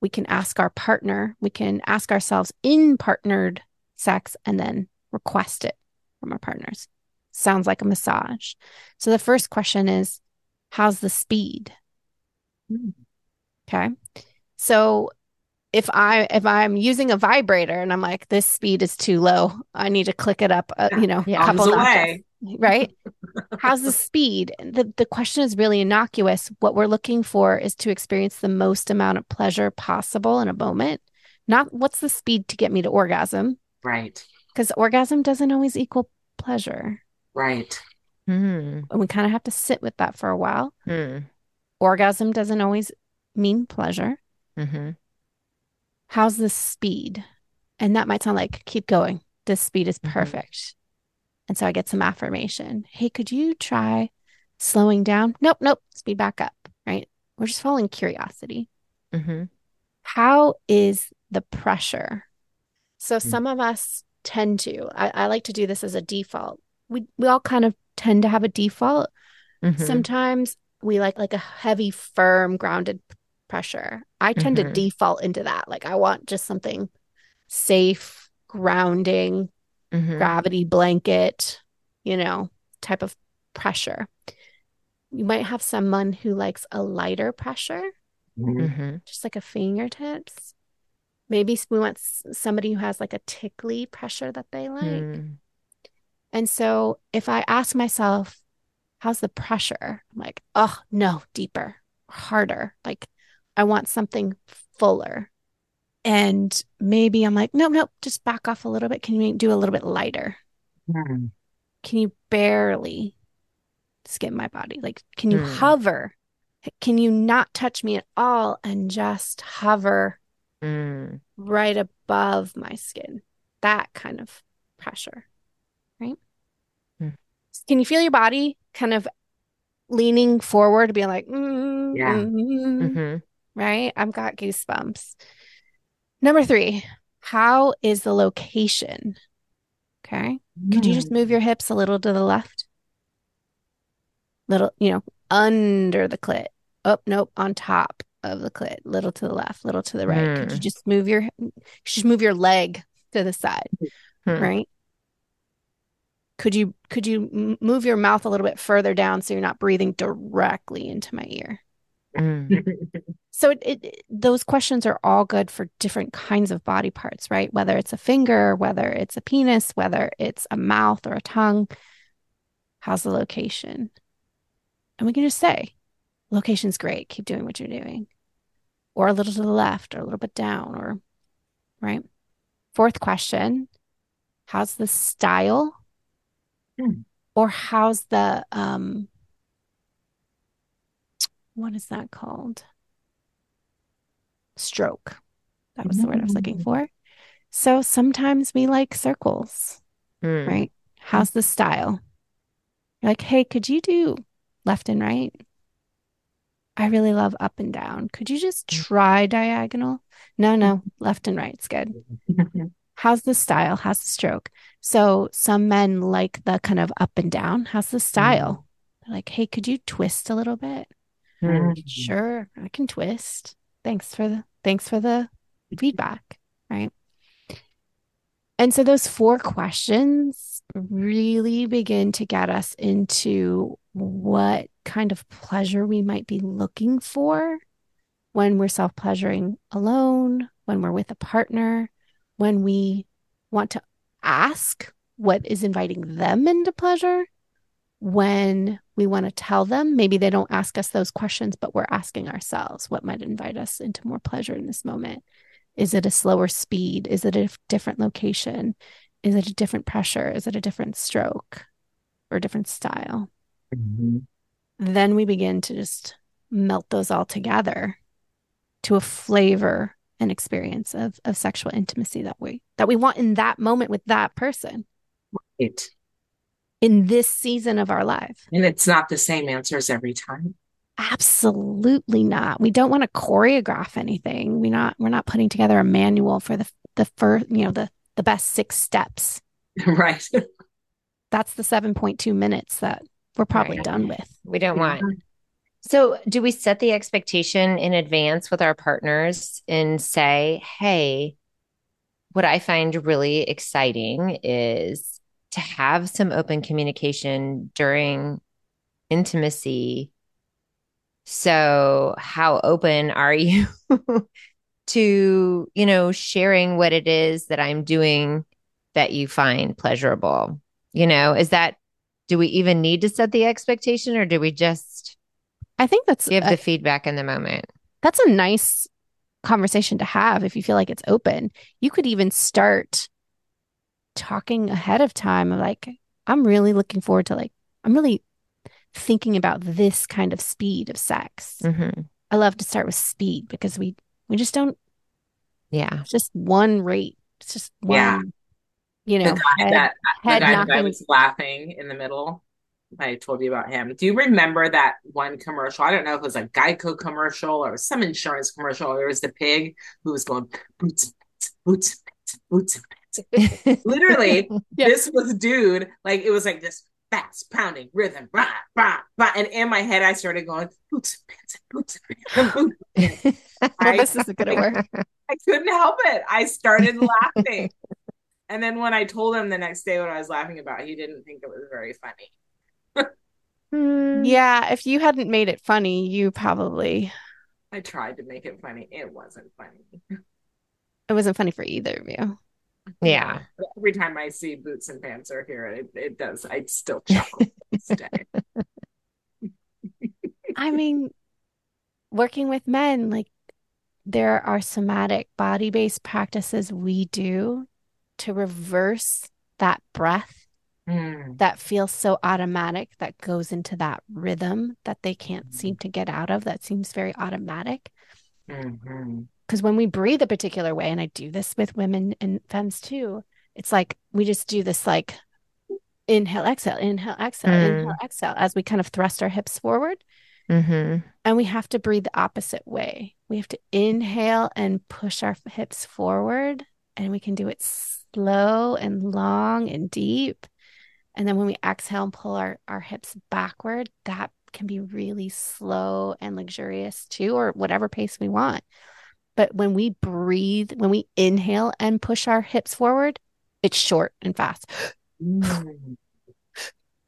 We can ask our partner, we can ask ourselves in partnered sex and then request it from our partners. Sounds like a massage. So the first question is, how's the speed? Mm. Okay. So if I if I'm using a vibrator and I'm like this speed is too low, I need to click it up, uh, you know, Yeah. a couple Thumbs notches, [laughs] right? How's the speed? The the question is really innocuous. What we're looking for is to experience the most amount of pleasure possible in a moment. Not what's the speed to get me to orgasm, Right. because orgasm doesn't always equal pleasure. Right. Hmm. And we kind of have to sit with that for a while. Hmm. Orgasm doesn't always mean pleasure. Mm-hmm. how's the speed? And that might sound like, keep going. This speed is Mhm. perfect. And so I get some affirmation. Hey, could you try slowing down? Nope, nope. Speed back up, right? We're just following curiosity. Mm-hmm. How is the pressure? So Mm. some of us tend to, I, I like to do this as a default. We we all kind of tend to have a default. Mm-hmm. Sometimes we like like a heavy, firm, grounded pressure. I tend to Mhm. default into that. Like I want just something safe, grounding, Mm-hmm. gravity blanket, you know, type of pressure. You might have someone who likes a lighter pressure, Mm. Mm-hmm. just like a fingertips. Maybe we want somebody who has like a tickly pressure that they like. Mm-hmm. And so if I ask myself, how's the pressure? I'm like, oh, no, deeper, harder. Like I want something fuller. And maybe I'm like, no, no, just back off a little bit. Can you do a little bit lighter? Mm. Can you barely skim my body? Like, can you Hmm. hover? Can you not touch me at all and just hover Mm. right above my skin? That kind of pressure, right? Hmm. Can you feel your body kind of leaning forward, being like, mm, Yeah. mm, Mm-hmm. right? I've got goosebumps. Number three, how is the location? Okay. Could you just move your hips a little to the left? Little, you know, under the clit. Oh, nope, on top of the clit. Little to the left, little to the right. Could you Hmm. just move your just move your leg to the side, Hmm. right? Could you could you move your mouth a little bit further down so you're not breathing directly into my ear? Mm. [laughs] So it, it those questions are all good for different kinds of body parts, right? Whether it's a finger, whether it's a penis, whether it's a mouth or a tongue. How's the location? And we can just say, location's great. Keep doing what you're doing. Or a little to the left or a little bit down or right. Fourth question, how's the style? Hmm. Or how's the um what is that called? Stroke. That was the word I was looking Mm. for. So sometimes we like circles, Mm. right? How's the style? You're like, hey, could you do left and right? I really love up and down. Could you just mm. try diagonal? No, no, mm. left and right's good. [laughs] How's the style? How's the stroke? So some men like the kind of up and down. How's the style? Mm. They're like, hey, could you twist a little bit? Mm. Sure, I can twist. Thanks for the thanks for the feedback, right? And so those four questions really begin to get us into what kind of pleasure we might be looking for when we're self-pleasuring alone, when we're with a partner, when we want to ask what is inviting them into pleasure, when we want to tell them, maybe they don't ask us those questions, but we're asking ourselves what might invite us into more pleasure in this moment. Is it a slower speed? Is it a different location? Is it a different pressure? Is it a different stroke or a different style? Mhm. Then we begin to just melt those all together to a flavor and experience of, of sexual intimacy that we that we want in that moment with that person Right. in this season of our life. and it's not the same answers every time. Absolutely not. We don't want to choreograph anything. We not we're not putting together a manual for the the first, you know, the the best six steps. [laughs] right. That's the 7.2 minutes that we're probably Right. done with. We don't want. So, do we set the expectation in advance with our partners and say, hey, what I find really exciting is to have some open communication during intimacy. So, how open are you [laughs] to, you know, sharing what it is that I'm doing that you find pleasurable? You know, is that, do we even need to set the expectation or do we just I think that's give a- the feedback in the moment? that's a nice conversation to have if you feel like it's open. You could even start talking ahead of time of like, I'm really looking forward to like, I'm really thinking about this kind of speed of sex. hmm I love to start with speed because we we just don't Yeah. it's just one rate. It's just one, Yeah. You know, uh, the guy head, that the head guy that I was laughing in the middle. I told you about him. Do you remember that one commercial? I don't know if it was a Geico commercial or some insurance commercial. There was the pig who was going boots, boots, boots, boots. Literally, [laughs] Yeah. this was dude. Like it was like this fast pounding rhythm. Rah, rah, rah. And in my head, I started going boots, boots, boots, boots. [laughs] Well, I- this isn't gonna work. I couldn't help it. I started laughing. And then when I told him the next day what I was laughing about, he didn't think it was very funny. Hmm. Yeah, if you hadn't made it funny, you probably I tried to make it funny. It wasn't funny. it wasn't funny for either of you. Yeah. But Every time I see boots and pants are here, it, it does. I still chuckle this day. [laughs] [laughs] I mean, working with men, like there are somatic body-based practices we do to reverse that breath Mm, that feels so automatic that goes into that rhythm that they can't seem to get out of that seems very automatic. Because when we breathe a particular way, and I do this with women and femmes too, it's like we just do this like inhale, exhale, inhale, exhale, inhale, exhale as we kind of thrust our hips forward. hmm And we have to breathe the opposite way. We have to inhale and push our hips forward, and we can do it slow and long and deep. And then when we exhale and pull our, our hips backward, that can be really slow and luxurious too, or whatever pace we want. But when we breathe, when we inhale and push our hips forward, it's short and fast. Mm,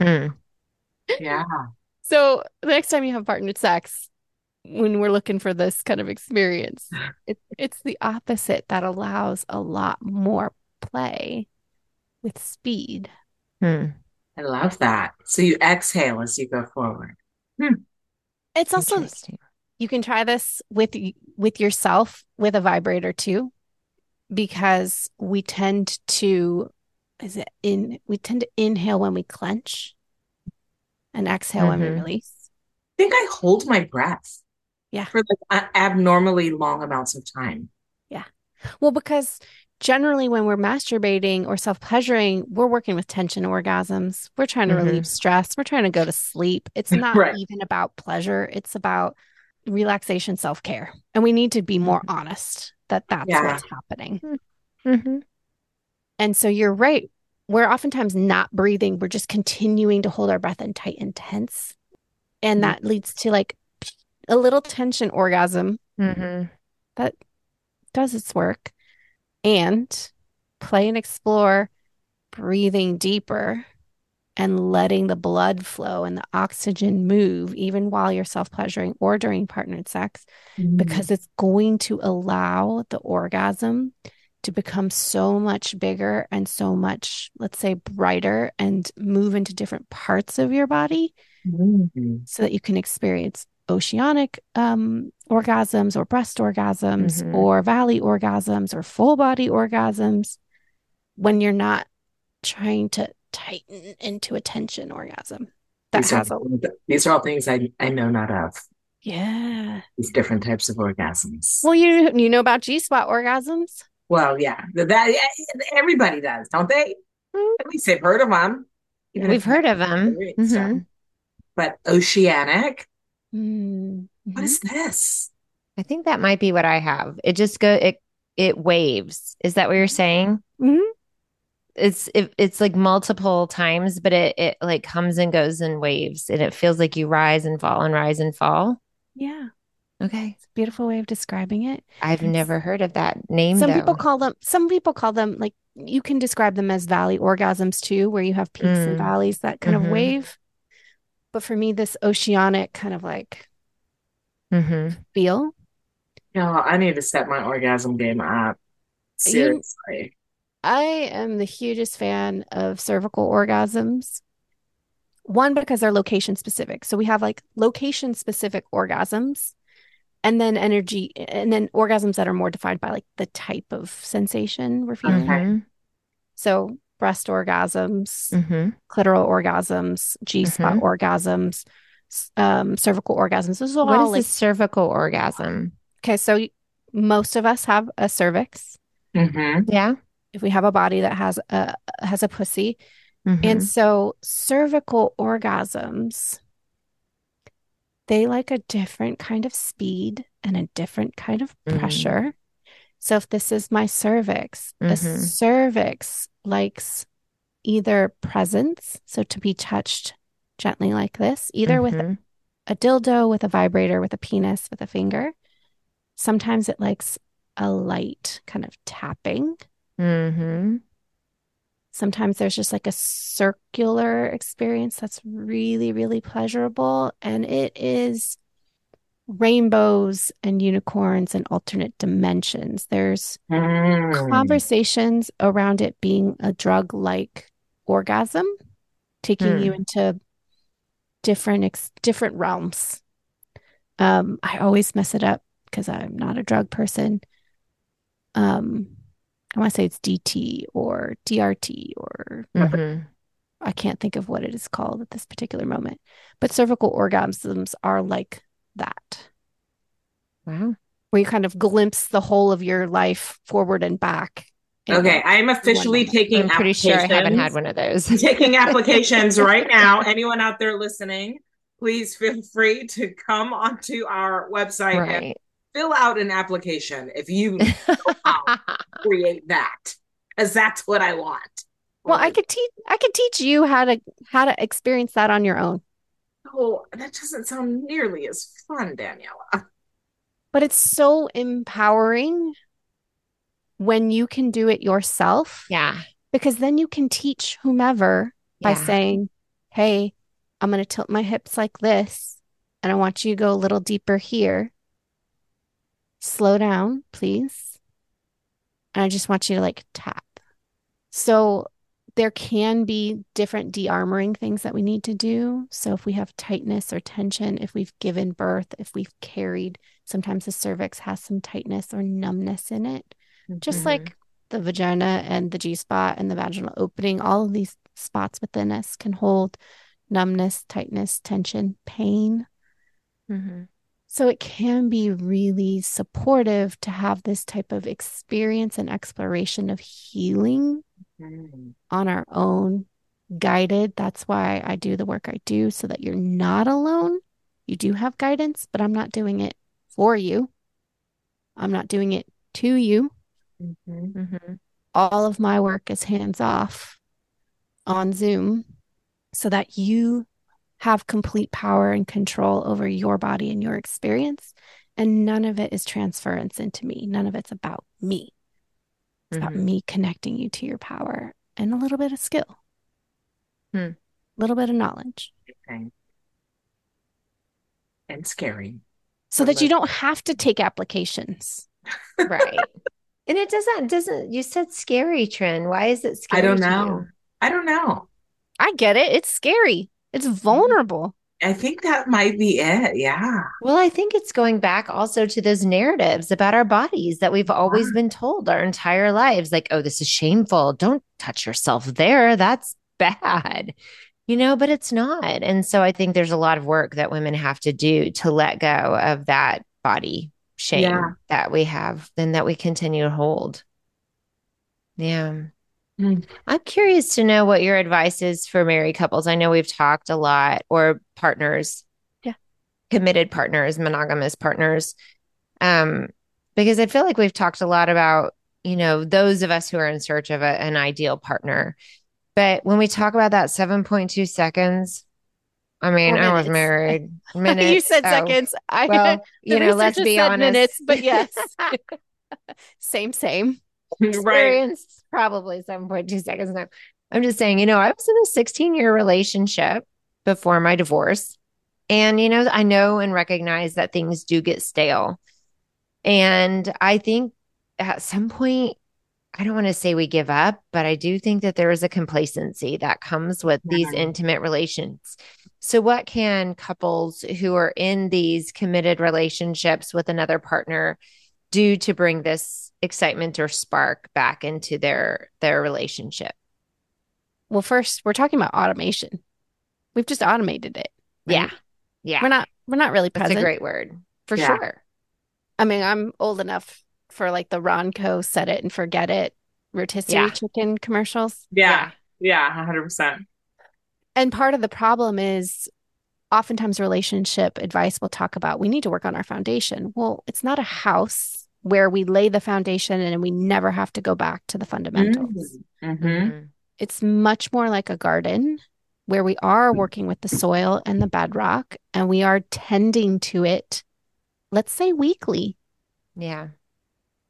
Mm. [laughs] yeah. So the next time you have partnered sex, when we're looking for this kind of experience, it, it's the opposite that allows a lot more play with speed. Mm. I love that. So you exhale as you go forward. It's also Interesting. you can try this with with yourself with a vibrator too, because we tend to is it in we tend to inhale when we clench and exhale when we Mhm. release. I think I hold my breath. Yeah. For like abnormally long amounts of time. Yeah. Well, because generally when we're masturbating or self-pleasuring, we're working with tension orgasms. We're trying to Mhm. relieve stress. We're trying to go to sleep. It's not Right. even about pleasure. It's about relaxation, self-care. And we need to be more honest that that's Yeah. what's happening. Mhm. And so you're right. We're oftentimes not breathing. We're just continuing to hold our breath in tight and tense. And that leads to like a little tension orgasm Mhm. that does its work and play and explore breathing deeper and letting the blood flow and the oxygen move even while you're self-pleasuring or during partnered sex because it's going to allow the orgasm to become so much bigger and so much let's say brighter and move into different parts of your body Mhm. so that you can experience oceanic um, orgasms or breast orgasms Mhm. or valley orgasms or full body orgasms when you're not trying to tighten into a tension orgasm. That These has are, a these are all things I, I know not of. yeah. These different types of orgasms. Well, you you know about G spot orgasms? Well, yeah, that, everybody does, don't they? Mm. At least they've heard of them. We've heard of them. Mhm. them. But oceanic, Mm, what is this? I think that might be what I have. It just go it it waves. Is that what you're saying? mhm. it's it, it's like multiple times, but it it like comes and goes in waves, and it feels like you rise and fall and rise and fall. Yeah. Okay, It's a beautiful way of describing it. I've It's- never heard of that name. Some though. people call them, some people call them like you can describe them as valley orgasms too, where you have peaks and Mm. valleys, that kind Mhm. of wave. But for me, this oceanic kind of like Mhm. feel, No, I need to set my orgasm game up. You- Seriously. I am the hugest fan of cervical orgasms. One, because they're location specific. So we have like location specific orgasms and then energy and then orgasms that are more defined by like the type of sensation we're feeling. Okay. Mhm. So breast orgasms, Mhm. clitoral orgasms, G spot Mhm. orgasms, um, cervical orgasms. This is all What is like a cervical orgasm? okay. So most of us have a cervix. hmm Yeah. If we have a body that has a has a pussy, Mhm. and so cervical orgasms, they like a different kind of speed and a different kind of Mm. pressure. So if this is my cervix, a Mhm. cervix likes either presence, so to be touched gently like this, either with Mhm. a dildo, with a vibrator, with a penis, with a finger. Sometimes it likes a light kind of tapping. Mhm. Sometimes there's just like a circular experience that's really, really pleasurable. And it is rainbows and unicorns and alternate dimensions. There's Mm. conversations around it being a drug like orgasm, taking you Hmm. into different ex different realms. Um, I always mess it up because I'm not a drug person. Um, I want to say it's DT or DRT or Mhm. I can't think of what it is called at this particular moment. But cervical orgasms are like that, Wow. where you kind of glimpse the whole of your life forward and back. Okay, I am officially taking I'm pretty sure I haven't had applications. one of those. [laughs] taking applications [laughs] right now. Anyone out there listening, please feel free to come onto our website and fill out an application if you [laughs] know how to create that, because that's what I want. Well, I could teach I could teach you how to how to experience that on your own. Oh, that doesn't sound nearly as fun, Daniela. But it's so empowering when you can do it yourself Yeah. because then you can teach whomever by saying, "Hey, I'm going to tilt my hips like this and I want you to go a little deeper here. Slow down, please. And I just want you to like tap." So there can be different de-armoring things that we need to do. So if we have tightness or tension, if we've given birth, if we've carried, sometimes the cervix has some tightness or numbness in it. Just Mhm. like the vagina and the G spot and the vaginal opening, all of these spots within us can hold numbness, tightness, tension, pain. Mhm. So it can be really supportive to have this type of experience and exploration of healing Mm. on our own, guided. That's why I do the work I do, so that you're not alone. You do have guidance, but I'm not doing it for you. I'm not doing it to you. Mhm. Mhm. All of my work is hands off on Zoom so that you have complete power and control over your body and your experience. And none of it is transference into me. None of it's about me. It's about Mhm. me connecting you to your power and a little bit of skill, Hmm. a little bit of knowledge, Okay. And scary. so I that you don't have to take applications. [laughs] Right. And it doesn't doesn't you said scary, Trin. Why is it scary? I don't to know. you? I don't know. I get it. It's scary. It's vulnerable. I think that might be it. Yeah. Well, I think it's going back also to those narratives about our bodies that we've always Yeah. been told our entire lives. Like, oh, this is shameful. Don't touch yourself there. That's bad. You know, but it's not. And so I think there's a lot of work that women have to do to let go of that body shame Yeah. that we have and that we continue to hold. Yeah. Mm. I'm curious to know what your advice is for married couples. I know we've talked a lot, or partners, Yeah. committed partners, monogamous partners, um, because I feel like we've talked a lot about you know, those of us who are in search of a, an ideal partner. But when we talk about that 7.2 seconds, I mean, I was married. Minutes. [laughs] you said oh, seconds. I Well, [laughs] you know, let's be honest. Minutes, but yes, [laughs] same, same. right. Experienced probably 7.2 seconds now. I'm just saying, you know, I was in a 16 year relationship before my divorce. And, you know, I know and recognize that things do get stale. And I think at some point, I don't want to say we give up, but I do think that there is a complacency that comes with these Mhm. intimate relations. So, what can couples who are in these committed relationships with another partner do to bring this excitement or spark back into their their relationship? Well, first, we're talking about automation. We've just automated it. right? Yeah, yeah, We're not we're not really that's present. a great word for Yeah. sure. I mean, I'm old enough for like the Ronco set it and forget it rotisserie Yeah. chicken commercials. Yeah. Yeah. 100%. And part of the problem is oftentimes relationship advice will talk about we need to work on our foundation. Well, it's not a house where we lay the foundation and we never have to go back to the fundamentals. Mm-hmm. Mhm. It's much more like a garden where we are working with the soil and the bedrock and we are tending to it, let's say weekly. Yeah,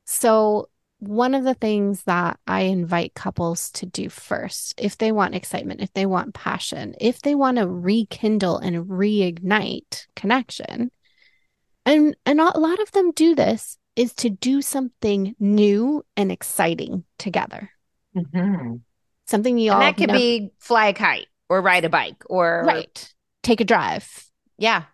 So, one of the things that I invite couples to do first, if they want excitement, if they want passion, if they want to rekindle and reignite connection, and and a lot of them do this, is to do something new and exciting together. Mm-hmm. Something you all that could nev- be fly a kite or ride a bike or right. Take a drive. Yeah.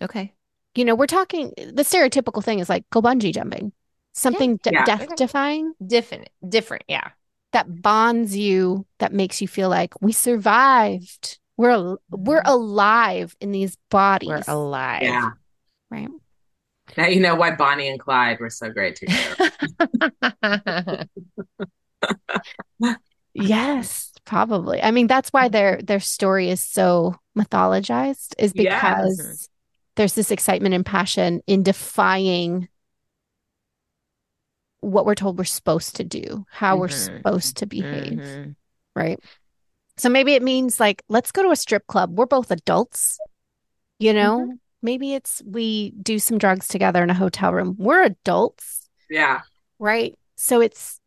Okay. You know, we're talking the stereotypical thing is like go bungee jumping, something de- Yeah. death defying. Different. Different. Yeah. that bonds you that makes you feel like we survived we're al- we're alive in these bodies We're alive. Yeah. right Now you know why Bonnie and Clyde were so great together. [laughs] yes probably i mean that's why their their story is so mythologized is Yes. because there's this excitement and passion in defying what we're told we're supposed to do how we're Mhm. supposed to behave Mhm. right? So maybe it means like, let's go to a strip club. We're both adults, you know? Maybe it's we do some drugs together in a hotel room. We're adults, Yeah. right? So it's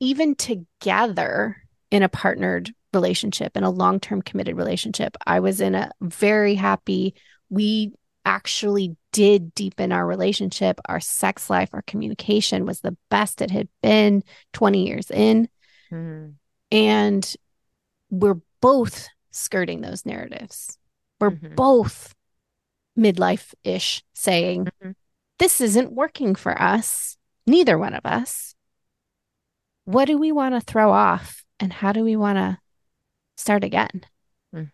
even together in a partnered relationship, in a long term committed relationship. I was in a very happy, we actually did deepen our relationship. Our sex life, our communication was the best it had been 20 years in Mhm. and we're both skirting those narratives. We're Mhm. both midlife ish saying, Mhm. this isn't working for us, neither one of us. What do we want to throw off and how do we want to start again? Mhm.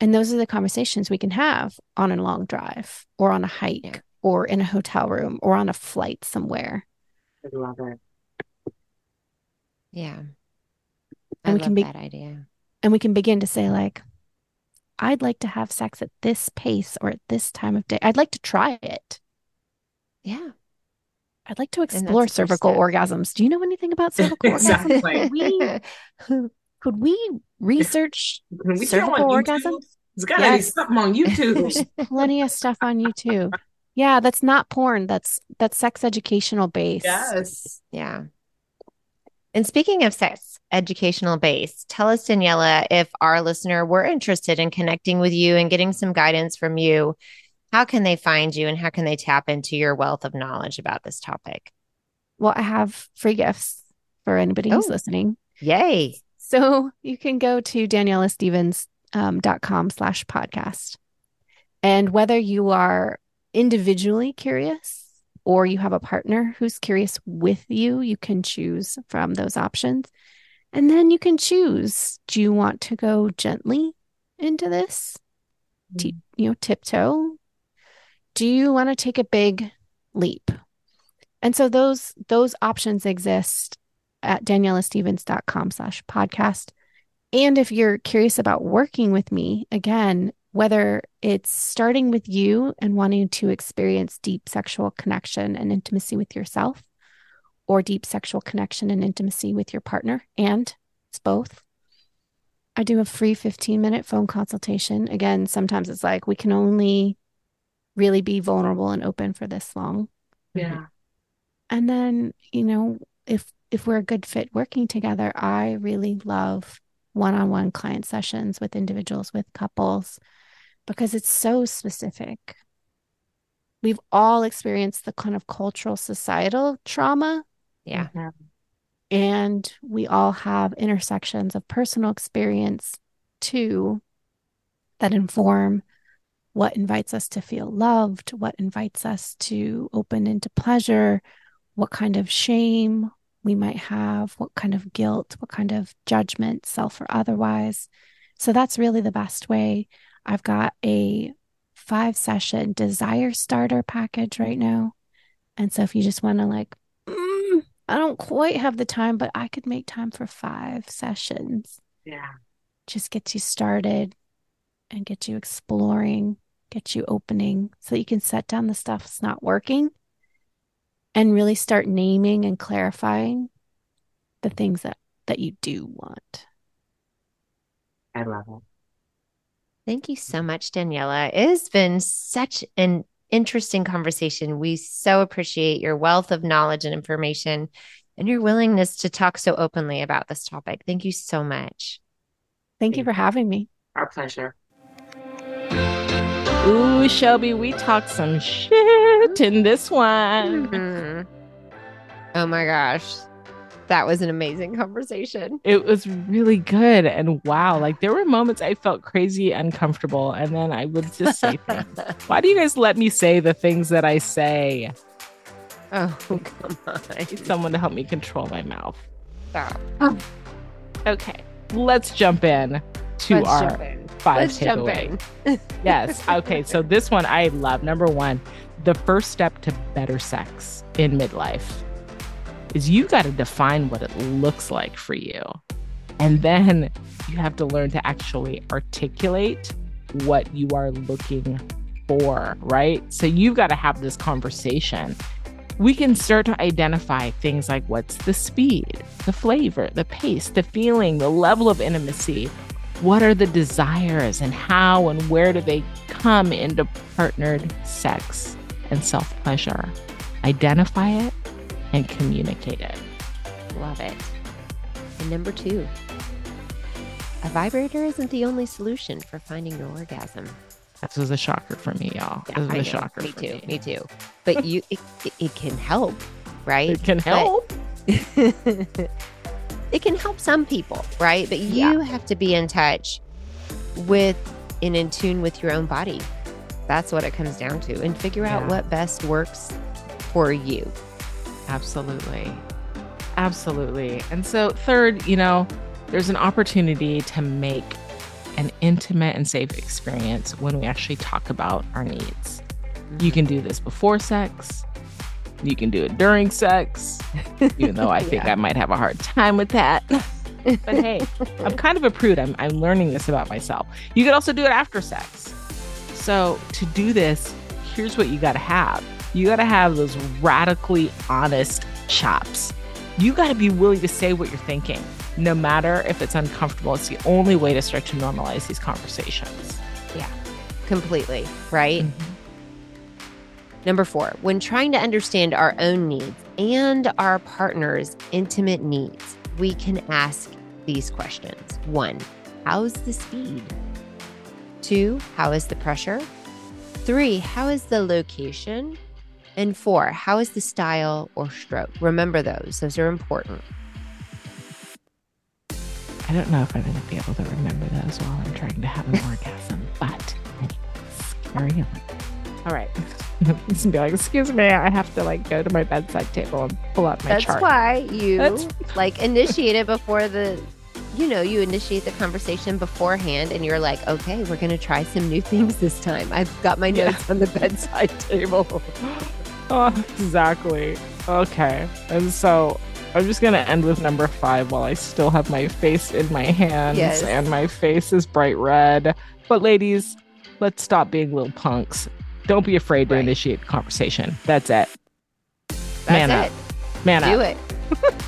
And those are the conversations we can have on a long drive or on a hike Yeah. or in a hotel room or on a flight somewhere. I love it. Yeah. And I we can be- that idea. And we can begin to say, like, I'd like to have sex at this pace or at this time of day. I'd like to try it. Yeah. I'd like to explore cervical step. orgasms. Do you know anything about [laughs] cervical orgasms? Exactly. We, could we research we go cervical on orgasm? There's got to be Yes. something on [laughs] YouTube. There's plenty of stuff on YouTube. Yeah, that's not porn. That's that's sex educational base. yes. Yeah. And speaking of sex educational base, tell us, Daniela, if our listener were interested in connecting with you and getting some guidance from you, how can they find you and how can they tap into your wealth of knowledge about this topic? Well, I have free gifts for anybody who's Oh. listening. Yay. So you can go to danielastevens.com um, slash podcast. And whether you are individually curious or you have a partner who's curious with you, you can choose from those options. And then you can choose do you want to go gently into this? Mm-hmm. T- you know, tiptoe? Do you want to take a big leap? And so those those options exist at danielastevens.com slash podcast. And if you're curious about working with me, again, whether it's starting with you and wanting to experience deep sexual connection and intimacy with yourself, or deep sexual connection and intimacy with your partner, and it's both. I do a free 15 minute phone consultation. Again, sometimes it's like we can only really be vulnerable and open for this long. Yeah. And then, you know, if if we're a good fit working together, I really love one-on-one client sessions with individuals, with couples, because it's so specific. We've all experienced the kind of cultural societal trauma. Yeah. Mhm. And we all have intersections of personal experience too that inform what invites us to feel loved, what invites us to open into pleasure, what kind of shame we might have, what kind of guilt, what kind of judgment, self or otherwise. So that's really the best way. I've got a five session desire starter package right now. And so if you just want to like, I don't quite have the time, but I could make time for five sessions. Yeah. Just get you started and get you exploring, get you opening so you can set down the stuff that's not working and really start naming and clarifying the things that that you do want. I love it. Thank you so much, Daniela. It has been such an interesting conversation. We so appreciate your wealth of knowledge and information and your willingness to talk so openly about this topic. Thank you so much. Thank you for having me. Our pleasure. Ooh, Shelby, we talked some shit in this one. Mhm. Oh my gosh. That was an amazing conversation. It was really good. And wow, like there were moments I felt crazy uncomfortable. And then I would just say [laughs] things. Why do you guys let me say the things that I say? oh, come on. I need someone to help me control my mouth. Stop. Okay, let's jump in to Let's our in. 5 Let's takeaways. [laughs] yes. Okay. So this one I love. Number one, the first step to better sex in midlife is you got to define what it looks like for you. And then you have to learn to actually articulate what you are looking for, right? So you've got to have this conversation. We can start to identify things like what's the speed, the flavor, the pace, the feeling, the level of intimacy, what are the desires and how and where do they come into partnered sex and self pleasure? Identify it and communicate it. Love it. And number two, a vibrator isn't the only solution for finding your orgasm. This was a shocker for me, y'all. Yeah, this was I a know. shocker Me too. me. Me too. But you, it, it, it can help, right? It can help. [laughs] it can help some people, right? But you have to be in touch with and in tune with your own body. That's what it comes down to, and figure out what best works for you. Absolutely. Absolutely. And so, third, you know, there's an opportunity to make an intimate and safe experience when we actually talk about our needs. You can do this before sex. You can do it during sex, even though I [laughs] think Yeah. I might have a hard time with that. but hey, [laughs] I'm kind of a prude. I'm, I'm learning this about myself. You could also do it after sex. So, to do this, here's what you got to have you got to have those radically honest chops. You got to be willing to say what you're thinking, no matter if it's uncomfortable. It's the only way to start to normalize these conversations. Yeah, completely, right? Mm-hmm. Number four, when trying to understand our own needs and our partner's intimate needs, we can ask these questions. One, how's the speed? Two, how is the pressure? Three, how is the location? And four, how is the style or stroke? Remember those, those are important. I don't know if I'm going to be able to remember those while I'm trying to have an [laughs] orgasm, but anyways, carry on. All right. [laughs] It's gonna be like, excuse me, I have to like go to my bedside table and pull out my chart. That's chart. why you That's- [laughs] like initiate it before the you know you initiate the conversation beforehand and you're like okay we're going to try some new things this time i've got my Yeah. notes on the bedside table Oh, [laughs] exactly. Okay. And so I'm just going to end with number five while I still have my face in my hands Yes. and my face is bright red. But, ladies, let's stop being little punks. Don't be afraid to initiate the conversation. That's it. that's Man it up. Man Do up. it. [laughs]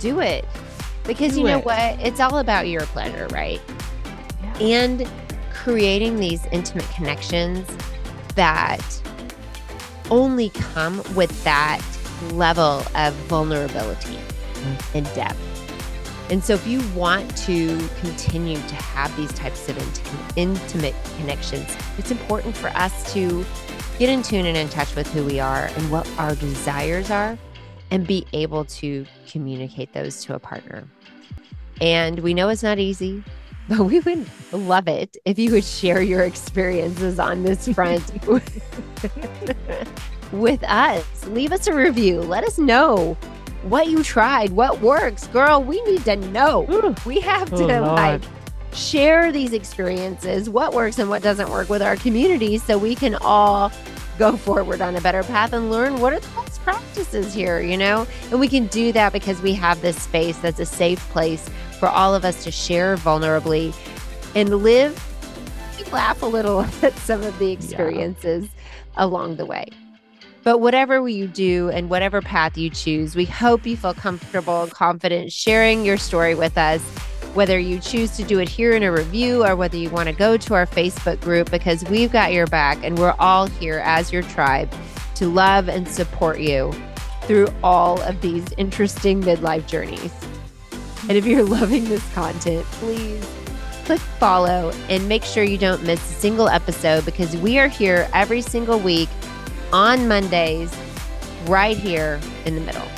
Do it. Because Do you know it. what? It's all about your pleasure, right? And creating these intimate connections that only come with that level of vulnerability and depth. And so, if you want to continue to have these types of int- intimate connections, it's important for us to get in tune and in touch with who we are and what our desires are and be able to communicate those to a partner. And we know it's not easy, [laughs] but we would love it if you would share your experiences on this front [laughs] [laughs] with us. Leave us a review. Let us know what you tried, what works. Girl, we need to know. Ooh. We have oh, to Oh, like share these experiences, what works and what doesn't work with our community so we can all go forward on a better path and learn what are the best practices here, you know? And we can do that because we have this space that's a safe place for all of us to share vulnerably and live, laugh a little [laughs] at some of the experiences along the way. But whatever you do and whatever path you choose, we hope you feel comfortable and confident sharing your story with us whether you choose to do it here in a review or whether you want to go to our Facebook group, because we've got your back and we're all here as your tribe to love and support you through all of these interesting midlife journeys. [laughs] And if you're loving this content, please click follow and make sure you don't miss a single episode because we are here every single week on Mondays, right here in the middle.